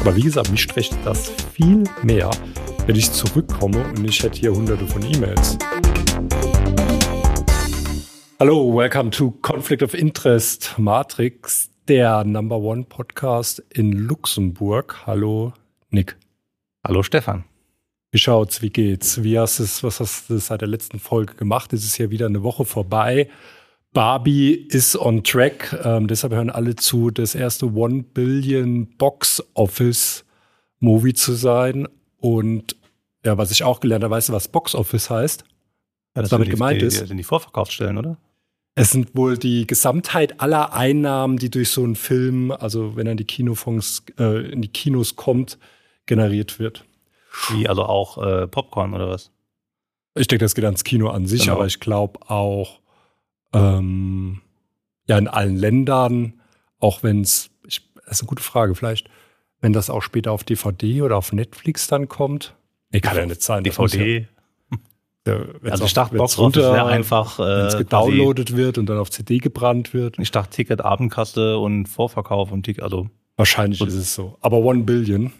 Aber wie gesagt, mich stresst das viel mehr, wenn ich zurückkomme und ich hätte hier hunderte von E-Mails. Hallo, welcome to Conflict of Interest Matrix, der Number One Podcast in Luxemburg. Hallo, Nick. Hallo, Stefan. Wie schaut's? Wie geht's? Wie hast es, was hast du seit der letzten Folge gemacht? Es ist ja wieder eine Woche vorbei. Barbie ist on track. Ähm, deshalb hören alle zu, das erste One Billion Box Office Movie zu sein. Und ja, was ich auch gelernt habe, weißt du, was Box Office heißt? Ja, das Was damit die, gemeint die, ist? Die, sind die Vorverkaufsstellen, oder? Es sind wohl die Gesamtheit aller Einnahmen, die durch so einen Film, also wenn er in die Kinofonds, äh, in die Kinos kommt, generiert wird. Wie, also auch äh, Popcorn oder was? Ich denke, das geht ans Kino an sich, Genau. aber ich glaube auch, ähm, ja, in allen Ländern, auch wenn es, das ist eine gute Frage, vielleicht, wenn das auch später auf DVD oder auf Netflix dann kommt. Nee, kann ja nicht sein. DVD. Ja, also ich dachte, Box runter- wäre einfach wenn es äh, gedownloadet wird und dann auf CD gebrannt wird. ich dachte Ticket, Abendkasse und Vorverkauf und Ticket, also Wahrscheinlich Und- ist es so. Aber One Billion.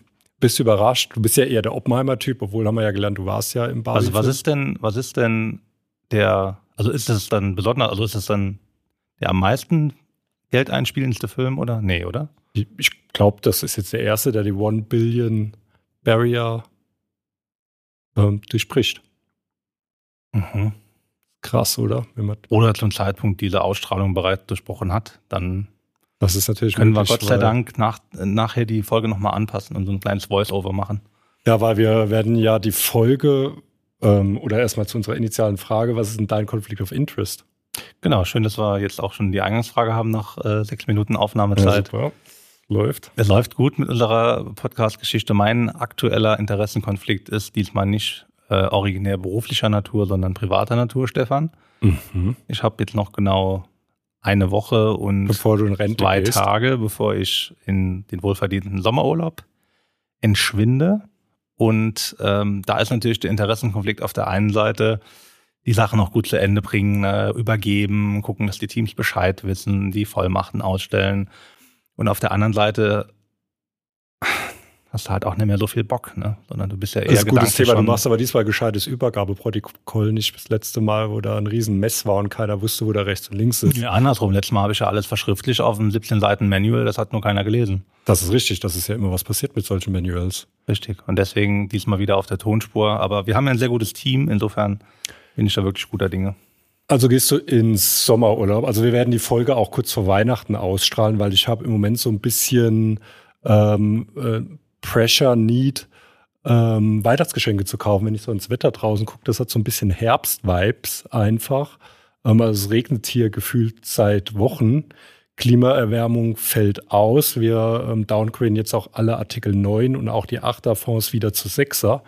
Bist du überrascht? Du bist ja eher der Oppenheimer-Typ, obwohl haben wir ja gelernt, du warst ja im Barbie. also was ist denn, was ist denn der, also ist es dann besonders, also ist es dann der am meisten Geld einspielendste Film oder? Nee, oder? Ich, glaube, das ist jetzt der erste, der die One Billion Barrier ähm, durchbricht. Mhm. Krass, oder? Oder zum Zeitpunkt diese Ausstrahlung bereits durchbrochen hat, dann das ist natürlich können wir möglich, Gott sei Dank nach, nachher die Folge nochmal anpassen und so ein kleines Voice-Over machen. Ja, weil wir werden ja die Folge ähm, oder erstmal zu unserer initialen Frage, was ist denn dein Conflict of Interest? Genau, schön, dass wir jetzt auch schon die Eingangsfrage haben nach äh, sechs Minuten Aufnahmezeit. super. Läuft. es läuft gut mit unserer Podcast-Geschichte. Mein aktueller Interessenkonflikt ist diesmal nicht äh, originär beruflicher Natur, sondern privater Natur, Stefan. Mhm. Ich habe jetzt noch genau eine Woche und Bevor du in Rente zwei gehst. Tage, bevor ich in den wohlverdienten Sommerurlaub entschwinde. Und ähm, da ist natürlich der Interessenkonflikt auf der einen Seite, die Sachen noch gut zu Ende bringen, äh, übergeben, gucken, dass die Teams Bescheid wissen, die Vollmachten ausstellen. Und auf der anderen Seite hast du halt auch nicht mehr so viel Bock, ne? sondern du bist ja eher Das ist ein gutes Thema. Du machst aber diesmal gescheites Übergabeprotokoll, nicht das letzte Mal, wo da ein riesen Mess war und keiner wusste, wo da rechts und links ist. Ja, andersrum. Letztes Mal habe ich ja alles verschriftlicht auf einem 17 Seiten Manual, das hat nur keiner gelesen. Das ist richtig. Das ist ja immer was passiert mit solchen Manuals. Richtig. Und deswegen diesmal wieder auf der Tonspur. Aber wir haben ja ein sehr gutes Team. Insofern bin ich da wirklich guter Dinge. Also gehst du ins Sommerurlaub. Also wir werden die Folge auch kurz vor Weihnachten ausstrahlen, weil ich habe im Moment so ein bisschen ähm, äh, Pressure, Need, ähm, Weihnachtsgeschenke zu kaufen. Wenn ich so ins Wetter draußen gucke, das hat so ein bisschen Herbst-Vibes einfach. Ähm, also es regnet hier gefühlt seit Wochen. Klimaerwärmung fällt aus. Wir ähm, downgraden jetzt auch alle Artikel 9 und auch die 8er Fonds wieder zu 6er,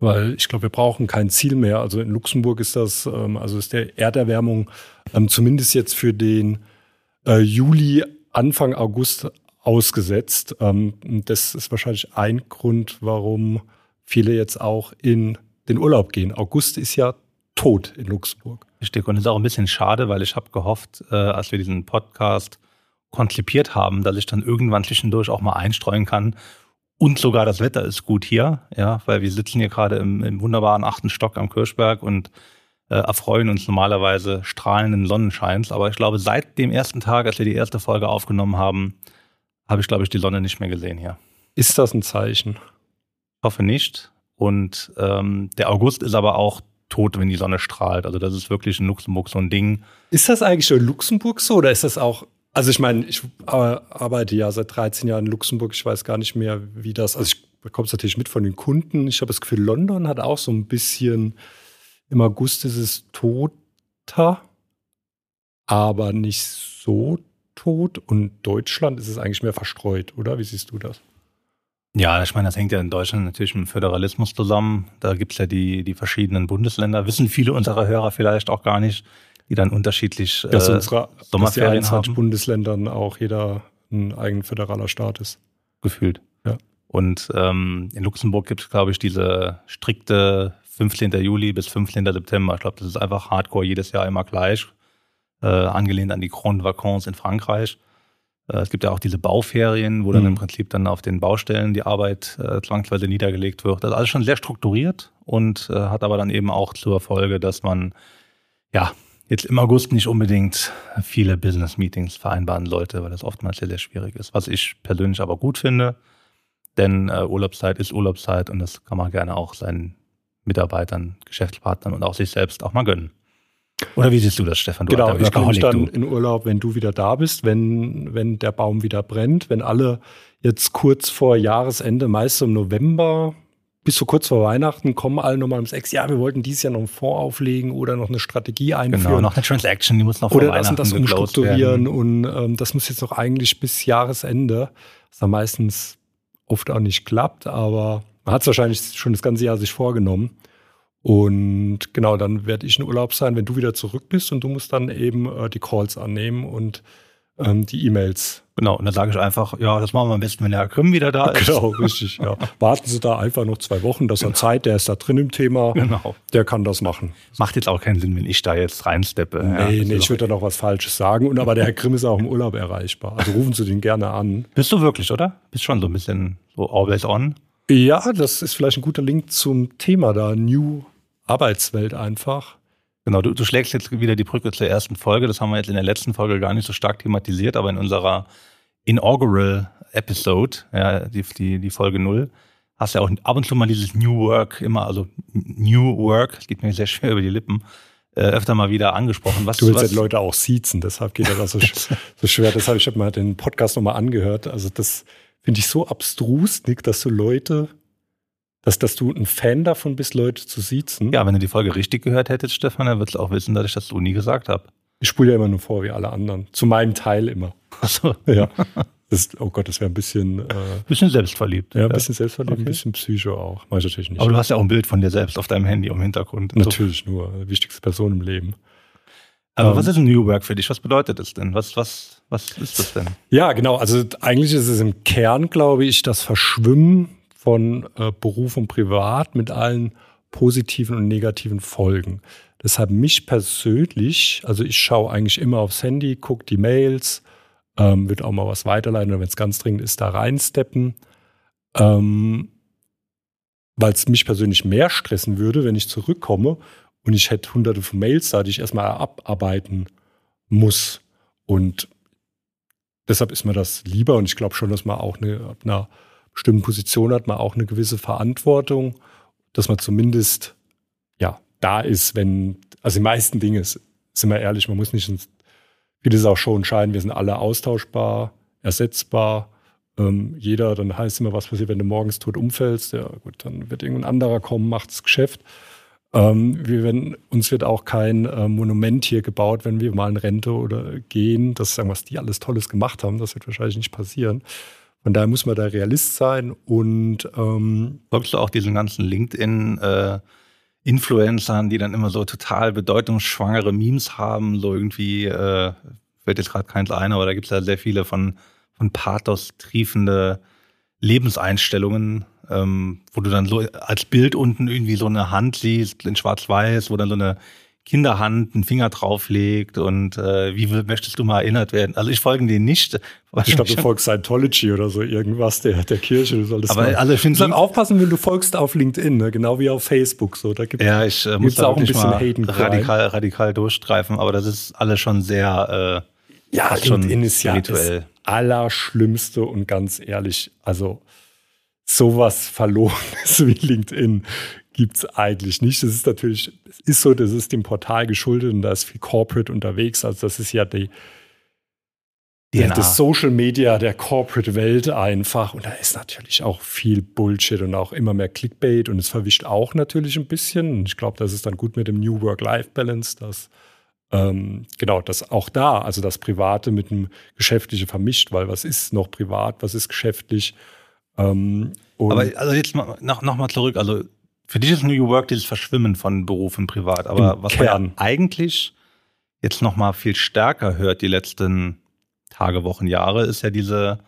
weil ich glaube, wir brauchen kein Ziel mehr. Also in Luxemburg ist das, ähm, also ist der Erderwärmung ähm, zumindest jetzt für den äh, Juli, Anfang August ausgesetzt. Ähm, das ist wahrscheinlich ein Grund, warum viele jetzt auch in den Urlaub gehen. August ist ja tot in Luxemburg. Richtig. Und es ist auch ein bisschen schade, weil ich habe gehofft, äh, als wir diesen Podcast konzipiert haben, dass ich dann irgendwann zwischendurch auch mal einstreuen kann. Und sogar das Wetter ist gut hier, ja, weil wir sitzen hier gerade im, im wunderbaren achten Stock am Kirchberg und äh, erfreuen uns normalerweise strahlenden Sonnenscheins. Aber ich glaube, seit dem ersten Tag, als wir die erste Folge aufgenommen haben, habe ich, glaube ich, die Sonne nicht mehr gesehen hier. Ist das ein Zeichen? Ich hoffe nicht. Und ähm, der August ist aber auch tot, wenn die Sonne strahlt. Also das ist wirklich in Luxemburg so ein Ding. Ist das eigentlich schon in Luxemburg so oder ist das auch, also ich meine, ich ar- arbeite ja seit 13 Jahren in Luxemburg, ich weiß gar nicht mehr, wie das, also ich bekomme es natürlich mit von den Kunden. Ich habe das Gefühl, London hat auch so ein bisschen, im August ist es toter, aber nicht so tot. Und Deutschland ist es eigentlich mehr verstreut, oder? Wie siehst du das? Ja, ich meine, das hängt ja in Deutschland natürlich mit dem Föderalismus zusammen. Da gibt's ja die, die verschiedenen Bundesländer, wissen viele unserer Hörer vielleicht auch gar nicht, die dann unterschiedlich Dass äh, unsere dass die Sommerferien 21 haben. Bundesländern auch jeder ein eigen föderaler Staat ist. gefühlt. Ja. Und ähm, in Luxemburg gibt es, glaube ich, diese strikte 15. Juli bis 15. September. Ich glaube, das ist einfach Hardcore jedes Jahr immer gleich, äh, angelehnt an die Grand Vacances in Frankreich. Äh, es gibt ja auch diese Bauferien, wo dann mhm. im Prinzip dann auf den Baustellen die Arbeit äh, zwangsweise niedergelegt wird. Das ist alles schon sehr strukturiert und äh, hat aber dann eben auch zur Folge, dass man ja jetzt im August nicht unbedingt viele Business-Meetings vereinbaren sollte, weil das oftmals sehr, sehr schwierig ist. Was ich persönlich aber gut finde, denn äh, Urlaubszeit ist Urlaubszeit und das kann man gerne auch seinen Mitarbeitern, Geschäftspartnern und auch sich selbst auch mal gönnen. Oder wie siehst du das, Stefan? Du genau, ich komme dann du. in Urlaub, wenn du wieder da bist, wenn, wenn der Baum wieder brennt, wenn alle jetzt kurz vor Jahresende, meist im November, bis so kurz vor Weihnachten, kommen alle nochmal ums Ex. Ja, wir wollten dieses Jahr noch einen Fonds auflegen oder noch eine Strategie einführen. Genau, noch eine Transaction, die muss noch vor oder Weihnachten das und das umstrukturieren und ähm, das muss jetzt noch eigentlich bis Jahresende, was dann meistens oft auch nicht klappt, aber man hat es wahrscheinlich schon das ganze Jahr sich vorgenommen. Und genau, dann werde ich in Urlaub sein, wenn du wieder zurück bist und du musst dann eben äh, die Calls annehmen und ähm, die E-Mails. Genau, und dann sage ich einfach, ja, das machen wir am besten, wenn der Herr Grimm wieder da ist. Genau, richtig, ja. Warten Sie da einfach noch zwei Wochen, das hat genau. Zeit, der ist da drin im Thema, genau. der kann das machen. Macht jetzt auch keinen Sinn, wenn ich da jetzt reinsteppe. Nee, ja, nee, ich würde da noch was Falsches sagen. Und aber der Herr Grimm ist auch im Urlaub erreichbar. Also rufen Sie den gerne an. Bist du wirklich, oder? Bist schon so ein bisschen so always on? Ja, das ist vielleicht ein guter Link zum Thema da, New Arbeitswelt einfach. Genau, du, du schlägst jetzt wieder die Brücke zur ersten Folge. Das haben wir jetzt in der letzten Folge gar nicht so stark thematisiert, aber in unserer Inaugural Episode, ja, die, die, die Folge null, hast du ja auch ab und zu mal dieses New Work immer, also New Work, das geht mir sehr schwer über die Lippen, äh, öfter mal wieder angesprochen. Was, du willst was, ja Leute auch siezen, deshalb geht das so, so schwer. Deshalb, ich habe mal den Podcast nochmal angehört. Also das finde ich so abstrus, Nick, dass du Leute dass, dass du ein Fan davon bist, Leute zu siezen. Ja, wenn du die Folge richtig gehört hättest, Stefan, dann würdest du auch wissen, dass ich das so nie gesagt habe. Ich spule ja immer nur vor, wie alle anderen. Zu meinem Teil immer. Ach so. Ja. Das, oh Gott, das wäre ein bisschen. Äh, bisschen selbstverliebt. Ja, ein bisschen selbstverliebt, okay. ein bisschen Psycho auch. Mach ich natürlich nicht. Aber du hast ja auch ein Bild von dir selbst auf deinem Handy im Hintergrund. Natürlich so. nur. Wichtigste Person im Leben. Aber ähm, was ist ein New Work für dich? Was bedeutet das denn? Was, was, was ist das denn? Ja, genau. Also eigentlich ist es im Kern, glaube ich, das Verschwimmen von äh, Beruf und Privat mit allen positiven und negativen Folgen. Deshalb mich persönlich, also ich schaue eigentlich immer aufs Handy, gucke die Mails, ähm, wird auch mal was weiterleiten oder wenn es ganz dringend ist, da reinsteppen. Ähm, Weil es mich persönlich mehr stressen würde, wenn ich zurückkomme und ich hätte hunderte von Mails da, die ich erstmal abarbeiten muss. Und deshalb ist mir das lieber und ich glaube schon, dass man auch eine, ab bestimmten Position hat man auch eine gewisse Verantwortung, dass man zumindest ja da ist, wenn, also die meisten Dinge, sind wir ehrlich, man muss nicht, vieles auch schon entscheiden, wir sind alle austauschbar, ersetzbar. Ähm, jeder, dann heißt immer, was passiert, wenn du morgens tot umfällst. Ja, gut, dann wird irgendein anderer kommen, macht das Geschäft. Ähm, wir werden, uns wird auch kein äh, Monument hier gebaut, wenn wir mal in Rente oder gehen. Das sagen, was die alles Tolles gemacht haben, das wird wahrscheinlich nicht passieren. Von daher muss man da Realist sein und ähm, folgst du auch diesen ganzen LinkedIn äh, Influencern, die dann immer so total bedeutungsschwangere Memes haben, so irgendwie, äh, fällt jetzt gerade keins ein, aber da gibt es ja sehr viele von, von Pathos triefende Lebenseinstellungen, ähm, wo du dann so als Bild unten irgendwie so eine Hand siehst in Schwarz-Weiß, wo dann so eine Kinderhand einen Finger drauflegt und äh, wie möchtest du mal erinnert werden? Also ich folge denen nicht. Ich glaube, du folgst Scientology oder so irgendwas der, der Kirche. Du solltest aber mal. alle finden aufpassen, wenn du folgst auf LinkedIn, ne? genau wie auf Facebook. So, da gibt ja, ich äh, muss da auch ein bisschen Haten radikal, radikal durchstreifen, aber das ist alles schon sehr äh, ja, LinkedIn ist ja das Allerschlimmste und ganz ehrlich, also sowas Verlorenes wie LinkedIn gibt es eigentlich nicht. Das ist natürlich, es ist so, das ist dem Portal geschuldet und da ist viel Corporate unterwegs. Also das ist ja die, die das Social Media der Corporate Welt einfach. Und da ist natürlich auch viel Bullshit und auch immer mehr Clickbait und es verwischt auch natürlich ein bisschen. Und ich glaube, das ist dann gut mit dem New Work-Life-Balance, dass ähm, genau, das auch da, also das Private mit dem Geschäftliche vermischt, weil was ist noch privat, was ist geschäftlich? Ähm, Aber also jetzt noch, noch mal zurück, also für dich ist New Work dieses Verschwimmen von Beruf und Privat. Aber Im was Kern. man eigentlich jetzt noch mal viel stärker hört die letzten Tage, Wochen, Jahre, ist ja diese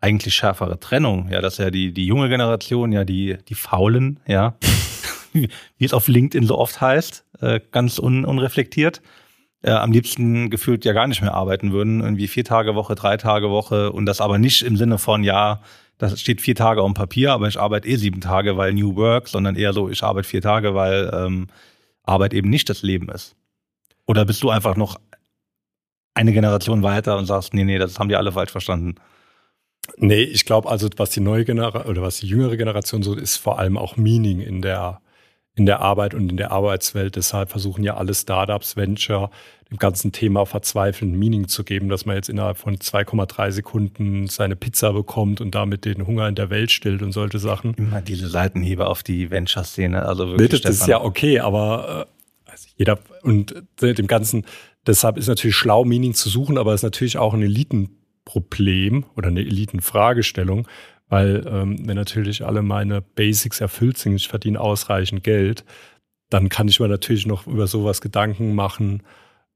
eigentlich schärfere Trennung. Ja, dass ja die, die junge Generation, ja, die, die Faulen, ja, wie es auf LinkedIn so oft heißt, äh, ganz un unreflektiert, äh, am liebsten gefühlt ja gar nicht mehr arbeiten würden, irgendwie vier Tage Woche, drei Tage Woche und das aber nicht im Sinne von, ja, das steht vier Tage auf dem Papier, aber ich arbeite eh sieben Tage, weil New Work, sondern eher so, ich arbeite vier Tage, weil ähm, Arbeit eben nicht das Leben ist. Oder bist du einfach noch eine Generation weiter und sagst, nee, nee, das haben die alle falsch verstanden? Nee, ich glaube also, was die neue Generation oder was die jüngere Generation so ist, vor allem auch Meaning in der, in der Arbeit und in der Arbeitswelt. Deshalb versuchen ja alle Startups, Venture, dem ganzen Thema verzweifelnd Meaning zu geben, dass man jetzt innerhalb von 2,3 Sekunden seine Pizza bekommt und damit den Hunger in der Welt stillt und solche Sachen. Immer diese Seitenhiebe auf die Venture-Szene. Also wirklich, Bitte, das ist ja okay, aber also jeder und dem Ganzen, deshalb ist natürlich schlau, Meaning zu suchen, aber es ist natürlich auch ein Elitenproblem oder eine Elitenfragestellung, weil ähm, wenn natürlich alle meine Basics erfüllt sind, ich verdiene ausreichend Geld, dann kann ich mir natürlich noch über sowas Gedanken machen,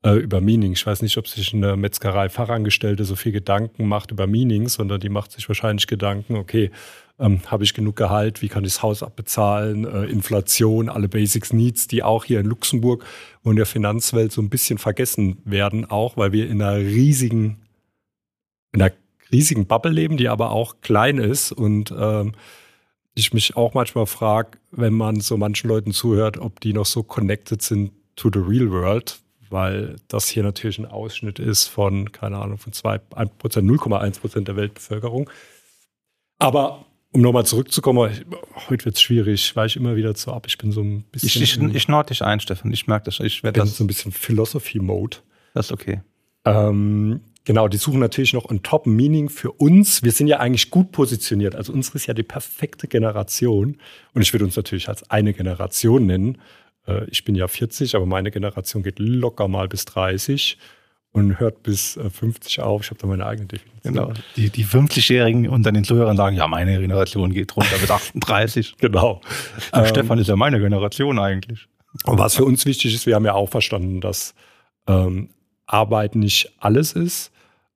äh, über Meaning. Ich weiß nicht, ob sich eine Metzgerei-Fachangestellte so viel Gedanken macht über Meaning, sondern die macht sich wahrscheinlich Gedanken, okay, ähm, habe ich genug Gehalt, wie kann ich das Haus abbezahlen, äh, Inflation, alle Basics Needs, die auch hier in Luxemburg und der Finanzwelt so ein bisschen vergessen werden, auch weil wir in einer riesigen, in einer riesigen Bubble leben, die aber auch klein ist und ähm, ich mich auch manchmal frage, wenn man so manchen Leuten zuhört, ob die noch so connected sind to the real world, weil das hier natürlich ein Ausschnitt ist von, keine Ahnung, von 2, 1 0,1 Prozent der Weltbevölkerung. Aber um nochmal zurückzukommen, heute wird es schwierig, weil ich immer wieder zu ab. Ich bin so ein bisschen. Ich, ich, ich nord dich ein, Stefan. Ich merke das. Ich werde das so ein bisschen Philosophy-Mode. Das ist okay. Ähm, genau, die suchen natürlich noch ein Top-Meaning für uns. Wir sind ja eigentlich gut positioniert. Also unsere ist ja die perfekte Generation. Und ich würde uns natürlich als eine Generation nennen. Äh, ich bin ja 40, aber meine Generation geht locker mal bis 30 und hört bis 50 äh, auf. Ich habe da meine eigene Definition. Genau. Die, die 50-Jährigen unter den Zuhörern sagen, ja, meine Generation geht runter bis 38. genau. Ähm, Stefan ist ja meine Generation eigentlich. Und was für uns wichtig ist, wir haben ja auch verstanden, dass ähm, Arbeit nicht alles ist,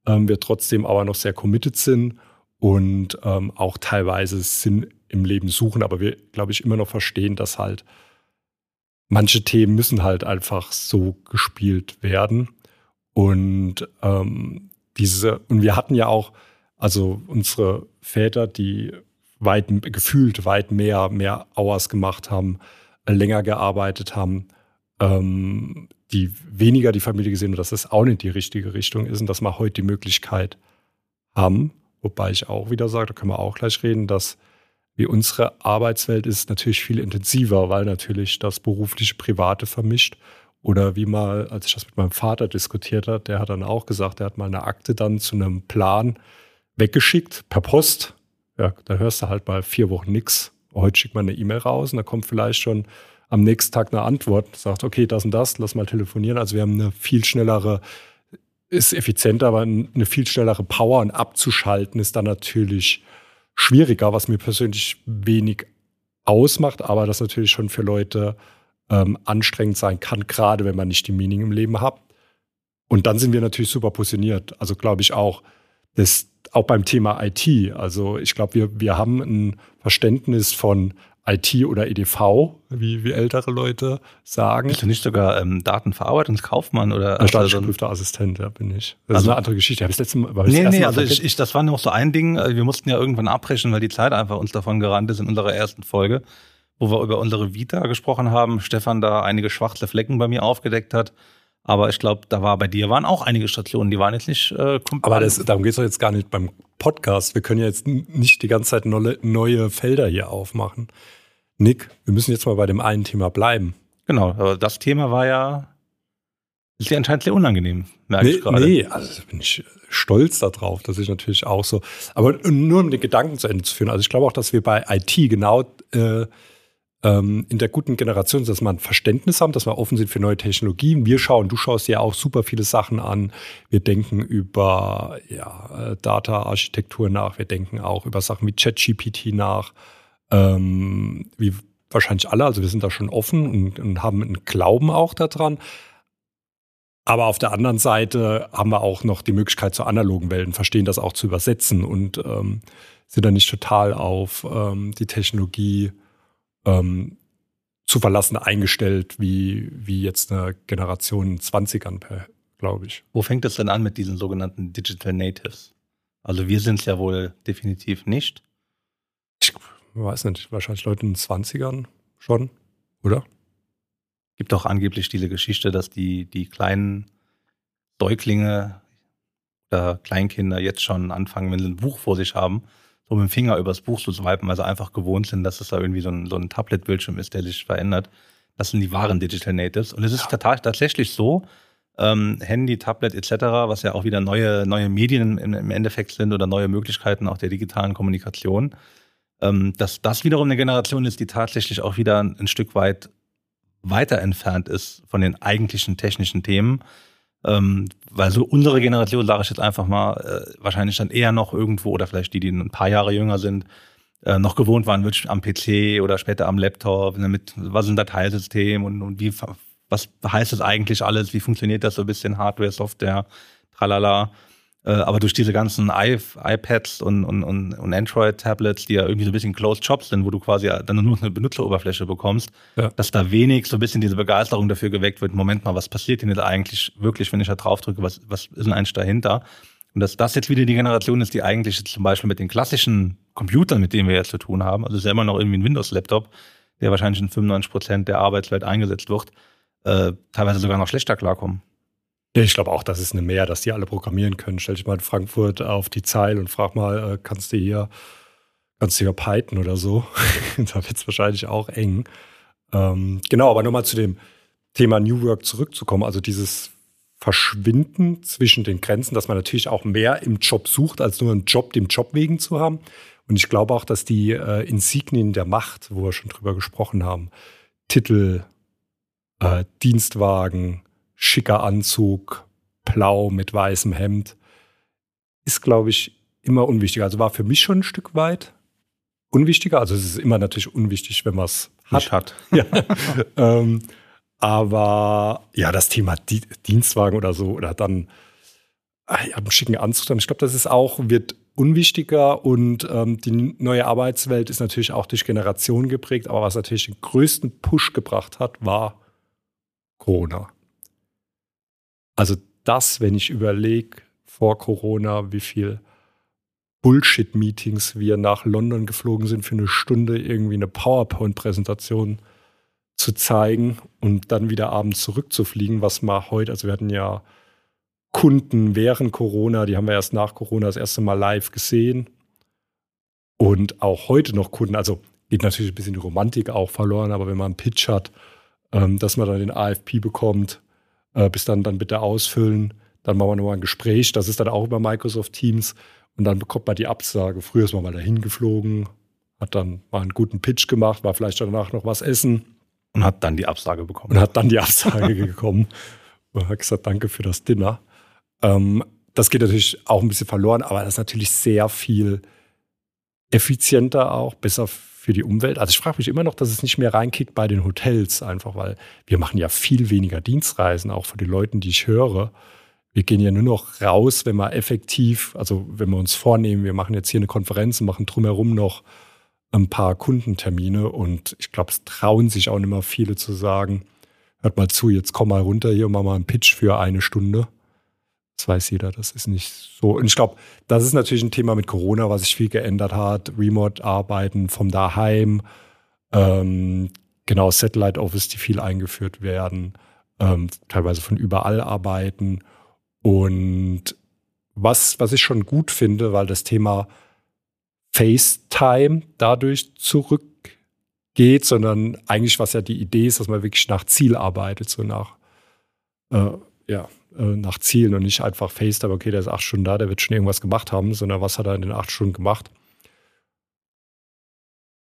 ähm, wir trotzdem aber noch sehr committed sind und ähm, auch teilweise Sinn im Leben suchen, aber wir, glaube ich, immer noch verstehen, dass halt manche Themen müssen halt einfach so gespielt werden. Und ähm, diese, und wir hatten ja auch, also unsere Väter, die weit gefühlt weit mehr, mehr Hours gemacht haben, äh, länger gearbeitet haben, ähm, die weniger die Familie gesehen haben, dass das auch nicht die richtige Richtung ist und dass wir heute die Möglichkeit haben, wobei ich auch wieder sage, da können wir auch gleich reden, dass wie unsere Arbeitswelt ist natürlich viel intensiver, weil natürlich das berufliche Private vermischt. Oder wie mal, als ich das mit meinem Vater diskutiert habe, der hat dann auch gesagt, er hat mal eine Akte dann zu einem Plan weggeschickt per Post. Ja, da hörst du halt mal vier Wochen nichts. Heute schickt man eine E-Mail raus und da kommt vielleicht schon am nächsten Tag eine Antwort, sagt, okay, das und das, lass mal telefonieren. Also wir haben eine viel schnellere, ist effizienter, aber eine viel schnellere Power und abzuschalten ist dann natürlich schwieriger, was mir persönlich wenig ausmacht, aber das natürlich schon für Leute ähm, anstrengend sein kann, gerade wenn man nicht die Meaning im Leben hat. Und dann sind wir natürlich super positioniert. Also glaube ich auch, dass auch beim Thema IT, also ich glaube, wir, wir haben ein Verständnis von IT oder EDV, wie, wie ältere Leute sagen. Bist du nicht sogar ähm, Datenverarbeitungskaufmann oder? Ja, staatlich Assistent, ja, bin ich. Das also, ist eine andere Geschichte. Habe ich letztes Mal, nee, nee, also ich, ich, das war noch so ein Ding. Äh, wir mussten ja irgendwann abbrechen, weil die Zeit einfach uns davon gerannt ist in unserer ersten Folge, wo wir über unsere Vita gesprochen haben. Stefan da einige schwarze Flecken bei mir aufgedeckt hat. Aber ich glaube, da war bei dir waren auch einige Stationen, die waren jetzt nicht äh, komplett. Aber das, darum geht es doch jetzt gar nicht beim Podcast. Wir können ja jetzt nicht die ganze Zeit neue, neue Felder hier aufmachen. Nick, wir müssen jetzt mal bei dem einen Thema bleiben. Genau, aber das Thema war ja ist ja anscheinend sehr unangenehm, merke nee, ich gerade. Nee, also bin ich stolz darauf, dass ich natürlich auch so, aber nur um den Gedanken zu Ende zu führen. Also ich glaube auch, dass wir bei IT genau äh, ähm, in der guten Generation, dass wir ein Verständnis haben, dass wir offen sind für neue Technologien. Wir schauen, du schaust ja auch super viele Sachen an. Wir denken über ja, äh, Data-Architektur nach. Wir denken auch über Sachen wie ChatGPT nach. Ähm, wie wahrscheinlich alle, also wir sind da schon offen und, und haben einen Glauben auch daran. Aber auf der anderen Seite haben wir auch noch die Möglichkeit zur analogen Welten, verstehen das auch zu übersetzen und ähm, sind da nicht total auf ähm, die Technologie ähm, zuverlassen eingestellt wie, wie jetzt eine Generation in 20ern, glaube ich. Wo fängt es denn an mit diesen sogenannten Digital Natives? Also wir sind es ja wohl definitiv nicht. Ich weiß nicht, wahrscheinlich Leute in den 20ern schon, oder? Gibt doch angeblich diese Geschichte, dass die, die kleinen Säuglinge oder Kleinkinder jetzt schon anfangen, wenn sie ein Buch vor sich haben, so mit dem Finger übers Buch zu swipen, weil sie einfach gewohnt sind, dass es da irgendwie so ein, so ein Tablet-Bildschirm ist, der sich verändert. Das sind die wahren Digital Natives. Und es ist ja. tatsächlich so, ähm, Handy, Tablet etc., was ja auch wieder neue, neue Medien im, im Endeffekt sind oder neue Möglichkeiten auch der digitalen Kommunikation, ähm, dass das wiederum eine Generation ist, die tatsächlich auch wieder ein, ein Stück weit weiter entfernt ist von den eigentlichen technischen Themen. Ähm, weil so unsere Generation, sage ich jetzt einfach mal, äh, wahrscheinlich dann eher noch irgendwo oder vielleicht die, die ein paar Jahre jünger sind, äh, noch gewohnt waren, wirklich am PC oder später am Laptop, ne, mit was ist ein Dateisystem und, und wie was heißt das eigentlich alles, wie funktioniert das so ein bisschen Hardware, Software, tralala. Äh, aber durch diese ganzen iPads und, und, und Android-Tablets, die ja irgendwie so ein bisschen closed shops sind, wo du quasi dann nur eine Benutzeroberfläche bekommst, ja. dass da wenig so ein bisschen diese Begeisterung dafür geweckt wird, Moment mal, was passiert denn jetzt eigentlich wirklich, wenn ich da drauf drücke, was, was ist denn eigentlich dahinter? Und dass das jetzt wieder die Generation ist, die eigentlich zum Beispiel mit den klassischen Computern, mit denen wir jetzt zu tun haben, also ist ja immer noch irgendwie ein Windows-Laptop, der wahrscheinlich in 95 Prozent der Arbeitswelt eingesetzt wird, äh, teilweise sogar noch schlechter klarkommen. Ich glaube auch, das ist eine Mehr, dass die alle programmieren können. Stell dich mal in Frankfurt auf die Zeile und frag mal, äh, kannst du hier, kannst du hier Python oder so? da wird es wahrscheinlich auch eng. Ähm, genau, aber nochmal zu dem Thema New Work zurückzukommen. Also dieses Verschwinden zwischen den Grenzen, dass man natürlich auch mehr im Job sucht, als nur einen Job dem Job wegen zu haben. Und ich glaube auch, dass die äh, Insignien der Macht, wo wir schon drüber gesprochen haben, Titel, äh, Dienstwagen, schicker Anzug, blau mit weißem Hemd, ist, glaube ich, immer unwichtiger. Also war für mich schon ein Stück weit unwichtiger. Also es ist immer natürlich unwichtig, wenn man es hat. hat. Ja. ähm, aber ja, das Thema Dienstwagen oder so oder dann ah, ja, einen schicken Anzug ich glaube, das ist auch, wird unwichtiger und ähm, die neue Arbeitswelt ist natürlich auch durch Generationen geprägt, aber was natürlich den größten Push gebracht hat, war Corona. Also das, wenn ich überlege, vor Corona, wie viel Bullshit-Meetings wir nach London geflogen sind, für eine Stunde irgendwie eine PowerPoint-Präsentation zu zeigen und dann wieder abends zurückzufliegen, was mal heute, also wir hatten ja Kunden während Corona, die haben wir erst nach Corona das erste Mal live gesehen. Und auch heute noch Kunden, also geht natürlich ein bisschen die Romantik auch verloren, aber wenn man einen Pitch hat, ähm, dass man dann den AFP bekommt, äh, bis dann, dann bitte ausfüllen. Dann machen wir nochmal ein Gespräch. Das ist dann auch über Microsoft Teams. Und dann bekommt man die Absage. Früher ist man mal dahin geflogen, hat dann mal einen guten Pitch gemacht, war vielleicht danach noch was essen. Und hat dann die Absage bekommen. Und hat dann die Absage bekommen. Und hat gesagt, danke für das Dinner. Ähm, das geht natürlich auch ein bisschen verloren, aber das ist natürlich sehr viel effizienter auch, besser für die Umwelt. Also ich frage mich immer noch, dass es nicht mehr reinkickt bei den Hotels, einfach weil wir machen ja viel weniger Dienstreisen, auch von den Leuten, die ich höre. Wir gehen ja nur noch raus, wenn wir effektiv, also wenn wir uns vornehmen, wir machen jetzt hier eine Konferenz und machen drumherum noch ein paar Kundentermine und ich glaube, es trauen sich auch nicht mehr viele zu sagen, hört mal zu, jetzt komm mal runter hier und mach mal einen Pitch für eine Stunde. Das weiß jeder, das ist nicht so. Und ich glaube, das ist natürlich ein Thema mit Corona, was sich viel geändert hat. Remote-Arbeiten vom Daheim, ähm, genau, Satellite Office, die viel eingeführt werden, ähm, teilweise von überall arbeiten. Und was, was ich schon gut finde, weil das Thema FaceTime dadurch zurückgeht, sondern eigentlich was ja die Idee ist, dass man wirklich nach Ziel arbeitet, so nach, äh, ja, nach Zielen und nicht einfach FaceTime, okay, der ist acht Stunden da, der wird schon irgendwas gemacht haben, sondern was hat er in den acht Stunden gemacht.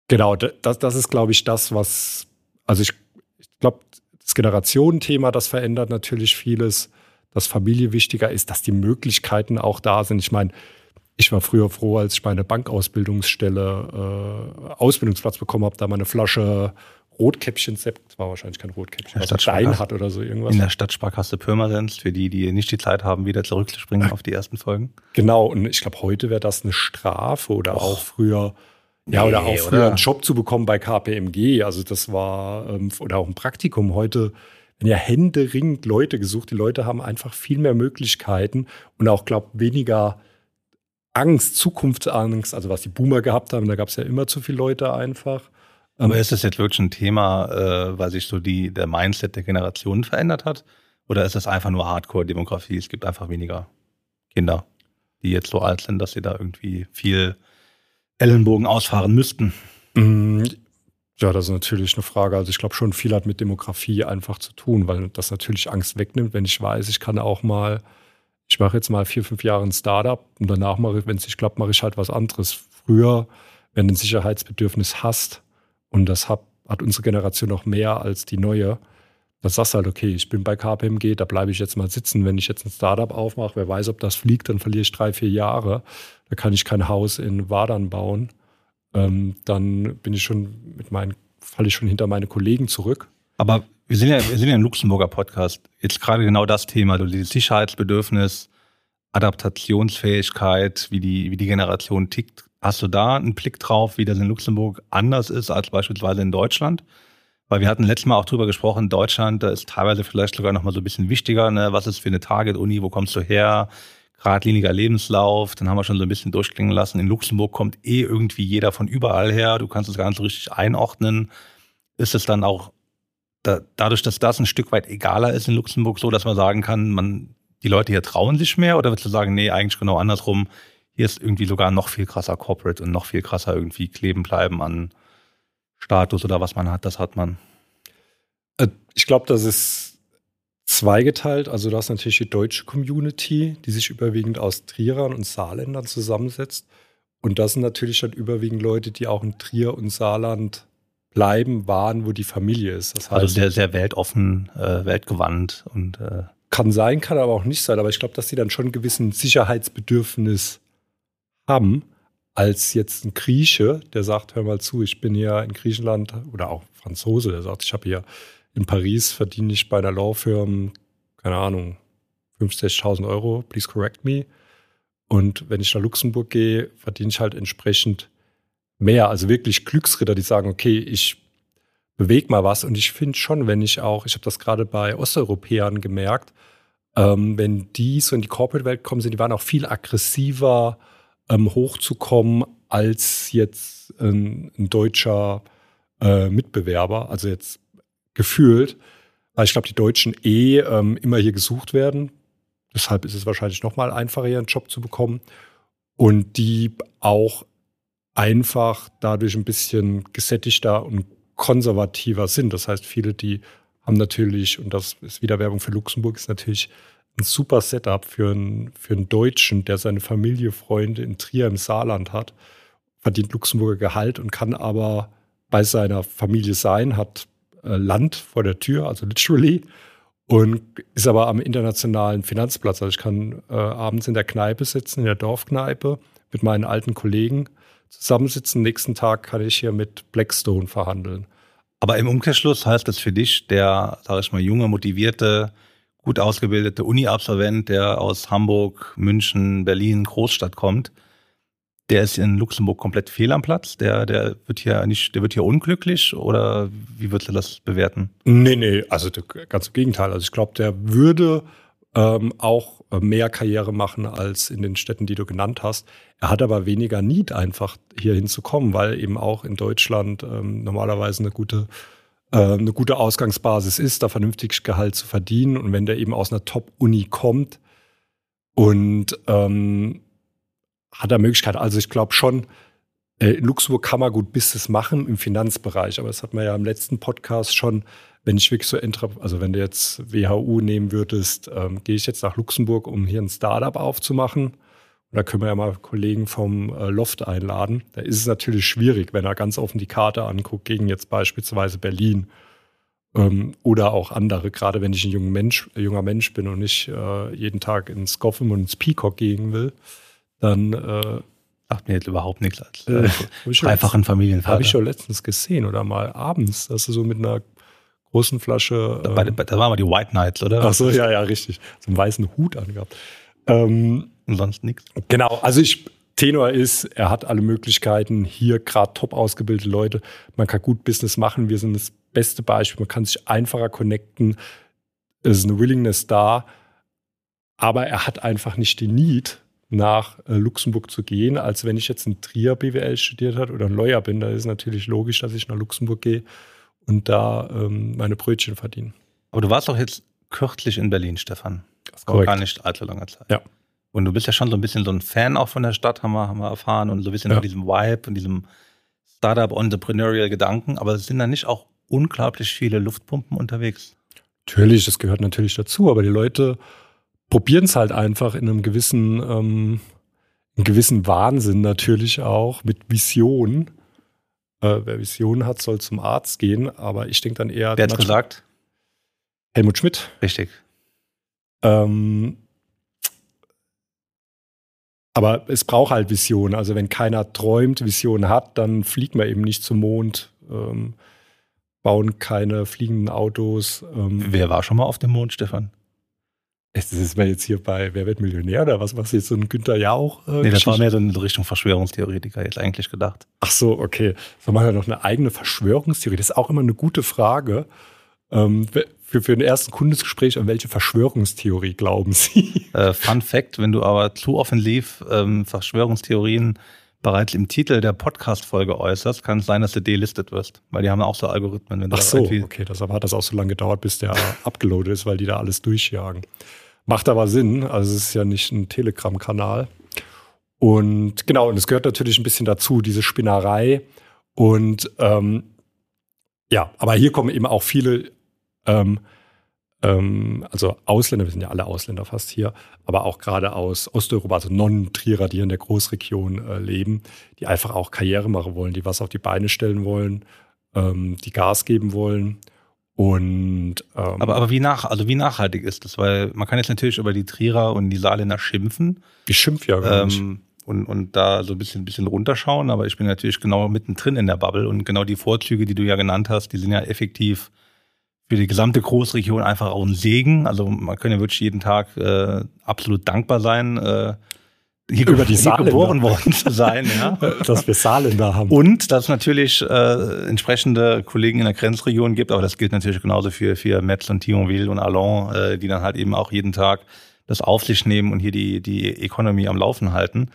Genau, das, das ist, glaube ich, das, was, also ich, ich glaube, das Generationenthema, das verändert natürlich vieles, dass Familie wichtiger ist, dass die Möglichkeiten auch da sind. Ich meine, ich war früher froh, als ich meine Bankausbildungsstelle äh, Ausbildungsplatz bekommen habe, da meine Flasche Rotkäppchen-Sept, war wahrscheinlich kein Rotkäppchen, was Stein hat oder so irgendwas. In der Stadtsparkasse Pirmasens, für die, die nicht die Zeit haben, wieder zurückzuspringen auf die ersten Folgen. Genau, und ich glaube, heute wäre das eine Strafe oder Och. auch früher Ja, oder auch früher oder? einen Job zu bekommen bei KPMG. Also das war, ähm, oder auch ein Praktikum. Heute werden ja händeringend Leute gesucht. Die Leute haben einfach viel mehr Möglichkeiten und auch, glaube weniger Angst, Zukunftsangst, also was die Boomer gehabt haben, da gab es ja immer zu viele Leute einfach. Aber ist das jetzt wirklich ein Thema, äh, weil sich so die, der Mindset der Generationen verändert hat? Oder ist das einfach nur Hardcore-Demografie? Es gibt einfach weniger Kinder, die jetzt so alt sind, dass sie da irgendwie viel Ellenbogen ausfahren müssten. Mm, ja, das ist natürlich eine Frage. Also ich glaube schon, viel hat mit Demografie einfach zu tun, weil das natürlich Angst wegnimmt, wenn ich weiß, ich kann auch mal, ich mache jetzt mal vier, fünf Jahre ein Startup und danach mache ich, wenn es nicht klappt, mache ich halt was anderes. Früher, wenn du ein Sicherheitsbedürfnis hast, und das hat, hat unsere Generation noch mehr als die neue, dann sagst du halt, okay, ich bin bei KPMG, da bleibe ich jetzt mal sitzen. Wenn ich jetzt ein Startup aufmache, wer weiß, ob das fliegt, dann verliere ich drei, vier Jahre. Da kann ich kein Haus in Wadern bauen. Ähm, dann bin ich schon mit meinen, falle ich schon hinter meine Kollegen zurück. Aber wir sind ja, wir sind ja ein Luxemburger Podcast. Jetzt gerade genau das Thema, dieses Sicherheitsbedürfnis, Adaptationsfähigkeit, wie die, wie die Generation tickt. Hast du da einen Blick drauf, wie das in Luxemburg anders ist als beispielsweise in Deutschland? Weil wir hatten letztes Mal auch drüber gesprochen, Deutschland, da ist teilweise vielleicht sogar noch mal so ein bisschen wichtiger, ne? was ist für eine Target-Uni, wo kommst du her, geradliniger Lebenslauf, dann haben wir schon so ein bisschen durchklingen lassen. In Luxemburg kommt eh irgendwie jeder von überall her, du kannst nicht so richtig einordnen. Ist es dann auch da, dadurch, dass das ein Stück weit egaler ist in Luxemburg, so dass man sagen kann, man, die Leute hier trauen sich mehr oder würdest du sagen, nee, eigentlich genau andersrum, hier ist irgendwie sogar noch viel krasser Corporate und noch viel krasser irgendwie kleben bleiben an Status oder was man hat, das hat man. Äh, ich glaube, das ist zweigeteilt. Also, das ist natürlich die deutsche Community, die sich überwiegend aus Trierern und Saarländern zusammensetzt. Und das sind natürlich dann überwiegend Leute, die auch in Trier und Saarland bleiben, waren, wo die Familie ist. Das also heißt, also sehr, sehr weltoffen, äh, weltgewandt und äh kann sein, kann aber auch nicht sein. Aber ich glaube, dass sie dann schon einen gewissen Sicherheitsbedürfnis haben als jetzt ein Grieche, der sagt, hör mal zu, ich bin hier in Griechenland oder auch Franzose, der sagt, ich habe hier in Paris verdiene ich bei einer Law-Firm, keine Ahnung, 50.000 Euro, please correct me. Und wenn ich nach Luxemburg gehe, verdiene ich halt entsprechend mehr. Also wirklich Glücksritter, die sagen, okay, ich bewege mal was. Und ich finde schon, wenn ich auch, ich habe das gerade bei Osteuropäern gemerkt, ähm, wenn die so in die Corporate-Welt kommen sind, die waren auch viel aggressiver, ähm, hochzukommen als jetzt ein, ein deutscher äh, Mitbewerber. Also jetzt gefühlt, weil ich glaube, die Deutschen eh ähm, immer hier gesucht werden. Deshalb ist es wahrscheinlich noch mal einfacher, hier einen Job zu bekommen. Und die auch einfach dadurch ein bisschen gesättigter und konservativer sind. Das heißt, viele, die haben natürlich, und das ist wieder Werbung für Luxemburg, ist natürlich ein super Setup für einen, für einen Deutschen, der seine Familie, Freunde in Trier im Saarland hat, verdient Luxemburger Gehalt und kann aber bei seiner Familie sein, hat äh, Land vor der Tür, also literally, und ist aber am internationalen Finanzplatz. Also ich kann äh, abends in der Kneipe sitzen, in der Dorfkneipe, mit meinen alten Kollegen zusammensitzen. Nächsten Tag kann ich hier mit Blackstone verhandeln. Aber im Umkehrschluss heißt das für dich, der, sage ich mal, junge, motivierte gut ausgebildete Uni-Absolvent, der aus Hamburg, München, Berlin, Großstadt kommt, der ist in Luxemburg komplett fehl am Platz. Der, der wird hier nicht, der wird hier unglücklich oder wie würdest du das bewerten? Nee, nee, also ganz im Gegenteil. Also ich glaube, der würde ähm, auch mehr Karriere machen als in den Städten, die du genannt hast. Er hat aber weniger Need, einfach hier hinzukommen, weil eben auch in Deutschland ähm, normalerweise eine gute äh, eine gute Ausgangsbasis ist, da vernünftig Gehalt zu verdienen. Und wenn der eben aus einer Top-Uni kommt und ähm, hat er Möglichkeit, also ich glaube schon, äh, in Luxemburg kann man gut Business machen im Finanzbereich, aber das hat man ja im letzten Podcast schon, wenn ich wirklich so, also wenn du jetzt WHU nehmen würdest, ähm, gehe ich jetzt nach Luxemburg, um hier ein Startup aufzumachen da können wir ja mal Kollegen vom äh, Loft einladen. Da ist es natürlich schwierig, wenn er ganz offen die Karte anguckt, gegen jetzt beispielsweise Berlin ähm, oder auch andere, gerade wenn ich ein junger Mensch, äh, junger Mensch bin und nicht äh, jeden Tag ins Gotham und ins Peacock gehen will, dann äh, Sagt mir jetzt überhaupt nichts als äh, dreifachen Familienvater. Habe ich schon letztens gesehen oder mal abends, dass du so mit einer großen Flasche. Ähm, da, da waren mal die White Knights, oder? Ach so, ja, ja, richtig. So einen weißen Hut angehabt. Ähm, und sonst nichts. Genau, also ich, Tenor ist, er hat alle Möglichkeiten, hier gerade top ausgebildete Leute, man kann gut Business machen, wir sind das beste Beispiel, man kann sich einfacher connecten, es ist eine Willingness da, aber er hat einfach nicht die Need, nach äh, Luxemburg zu gehen, als wenn ich jetzt ein Trier BWL studiert habe oder ein Lawyer bin. Da ist natürlich logisch, dass ich nach Luxemburg gehe und da ähm, meine Brötchen verdiene. Aber du warst doch jetzt kürzlich in Berlin, Stefan. Vor gar nicht allzu langer Zeit. Ja. Und du bist ja schon so ein bisschen so ein Fan auch von der Stadt, haben wir, haben wir erfahren, und so ein bisschen ja. von diesem Vibe und diesem Startup-Entrepreneurial-Gedanken. Aber es sind da nicht auch unglaublich viele Luftpumpen unterwegs? Natürlich, das gehört natürlich dazu, aber die Leute probieren es halt einfach in einem gewissen, ähm, einen gewissen Wahnsinn natürlich auch, mit Vision. Äh, wer Vision hat, soll zum Arzt gehen, aber ich denke dann eher. Wer hat gesagt? Helmut Schmidt. Richtig. Ähm, aber es braucht halt Vision. Also wenn keiner träumt, Vision hat, dann fliegt man eben nicht zum Mond, ähm, bauen keine fliegenden Autos. Ähm. Wer war schon mal auf dem Mond, Stefan? Das ist mir jetzt hier bei Wer wird Millionär oder was, was jetzt so ein Günther Jauch? Äh, nee, das war mehr so in Richtung Verschwörungstheoretiker jetzt eigentlich gedacht. Ach so, okay. So machen wir noch eine eigene Verschwörungstheorie. Das ist auch immer eine gute Frage. Ähm, für, für ein erstes Kundesgespräch, an welche Verschwörungstheorie glauben Sie? Äh, Fun Fact, wenn du aber zu offensiv ähm, Verschwörungstheorien bereits im Titel der Podcast-Folge äußerst, kann es sein, dass du delistet wirst. Weil die haben auch so Algorithmen. Wenn Ach so, okay. Deshalb hat das auch so lange gedauert, bis der abgeloadet ist, weil die da alles durchjagen. Macht aber Sinn. Also es ist ja nicht ein Telegram-Kanal. Und genau, und es gehört natürlich ein bisschen dazu, diese Spinnerei. Und ähm, ja, aber hier kommen eben auch viele ähm, ähm, also Ausländer, wir sind ja alle Ausländer fast hier, aber auch gerade aus Osteuropa, also Non-Trierer, die hier in der Großregion äh, leben, die einfach auch Karriere machen wollen, die was auf die Beine stellen wollen, ähm, die Gas geben wollen. Und ähm, aber, aber wie nach, also wie nachhaltig ist das? Weil man kann jetzt natürlich über die Trierer und die Saarländer schimpfen. Ich schimpf ja gar nicht. Ähm, und, und da so ein bisschen, ein bisschen runterschauen, aber ich bin natürlich genau mittendrin in der Bubble und genau die Vorzüge, die du ja genannt hast, die sind ja effektiv für die gesamte Großregion einfach auch ein Segen. Also man kann ja wirklich jeden Tag äh, absolut dankbar sein, äh, hier, über die hier geboren worden zu sein, ja. dass wir Saarländer haben. Und dass es natürlich äh, entsprechende Kollegen in der Grenzregion gibt, aber das gilt natürlich genauso für, für Metz und Thionville und Allons, äh, die dann halt eben auch jeden Tag das auf sich nehmen und hier die, die Economy am Laufen halten.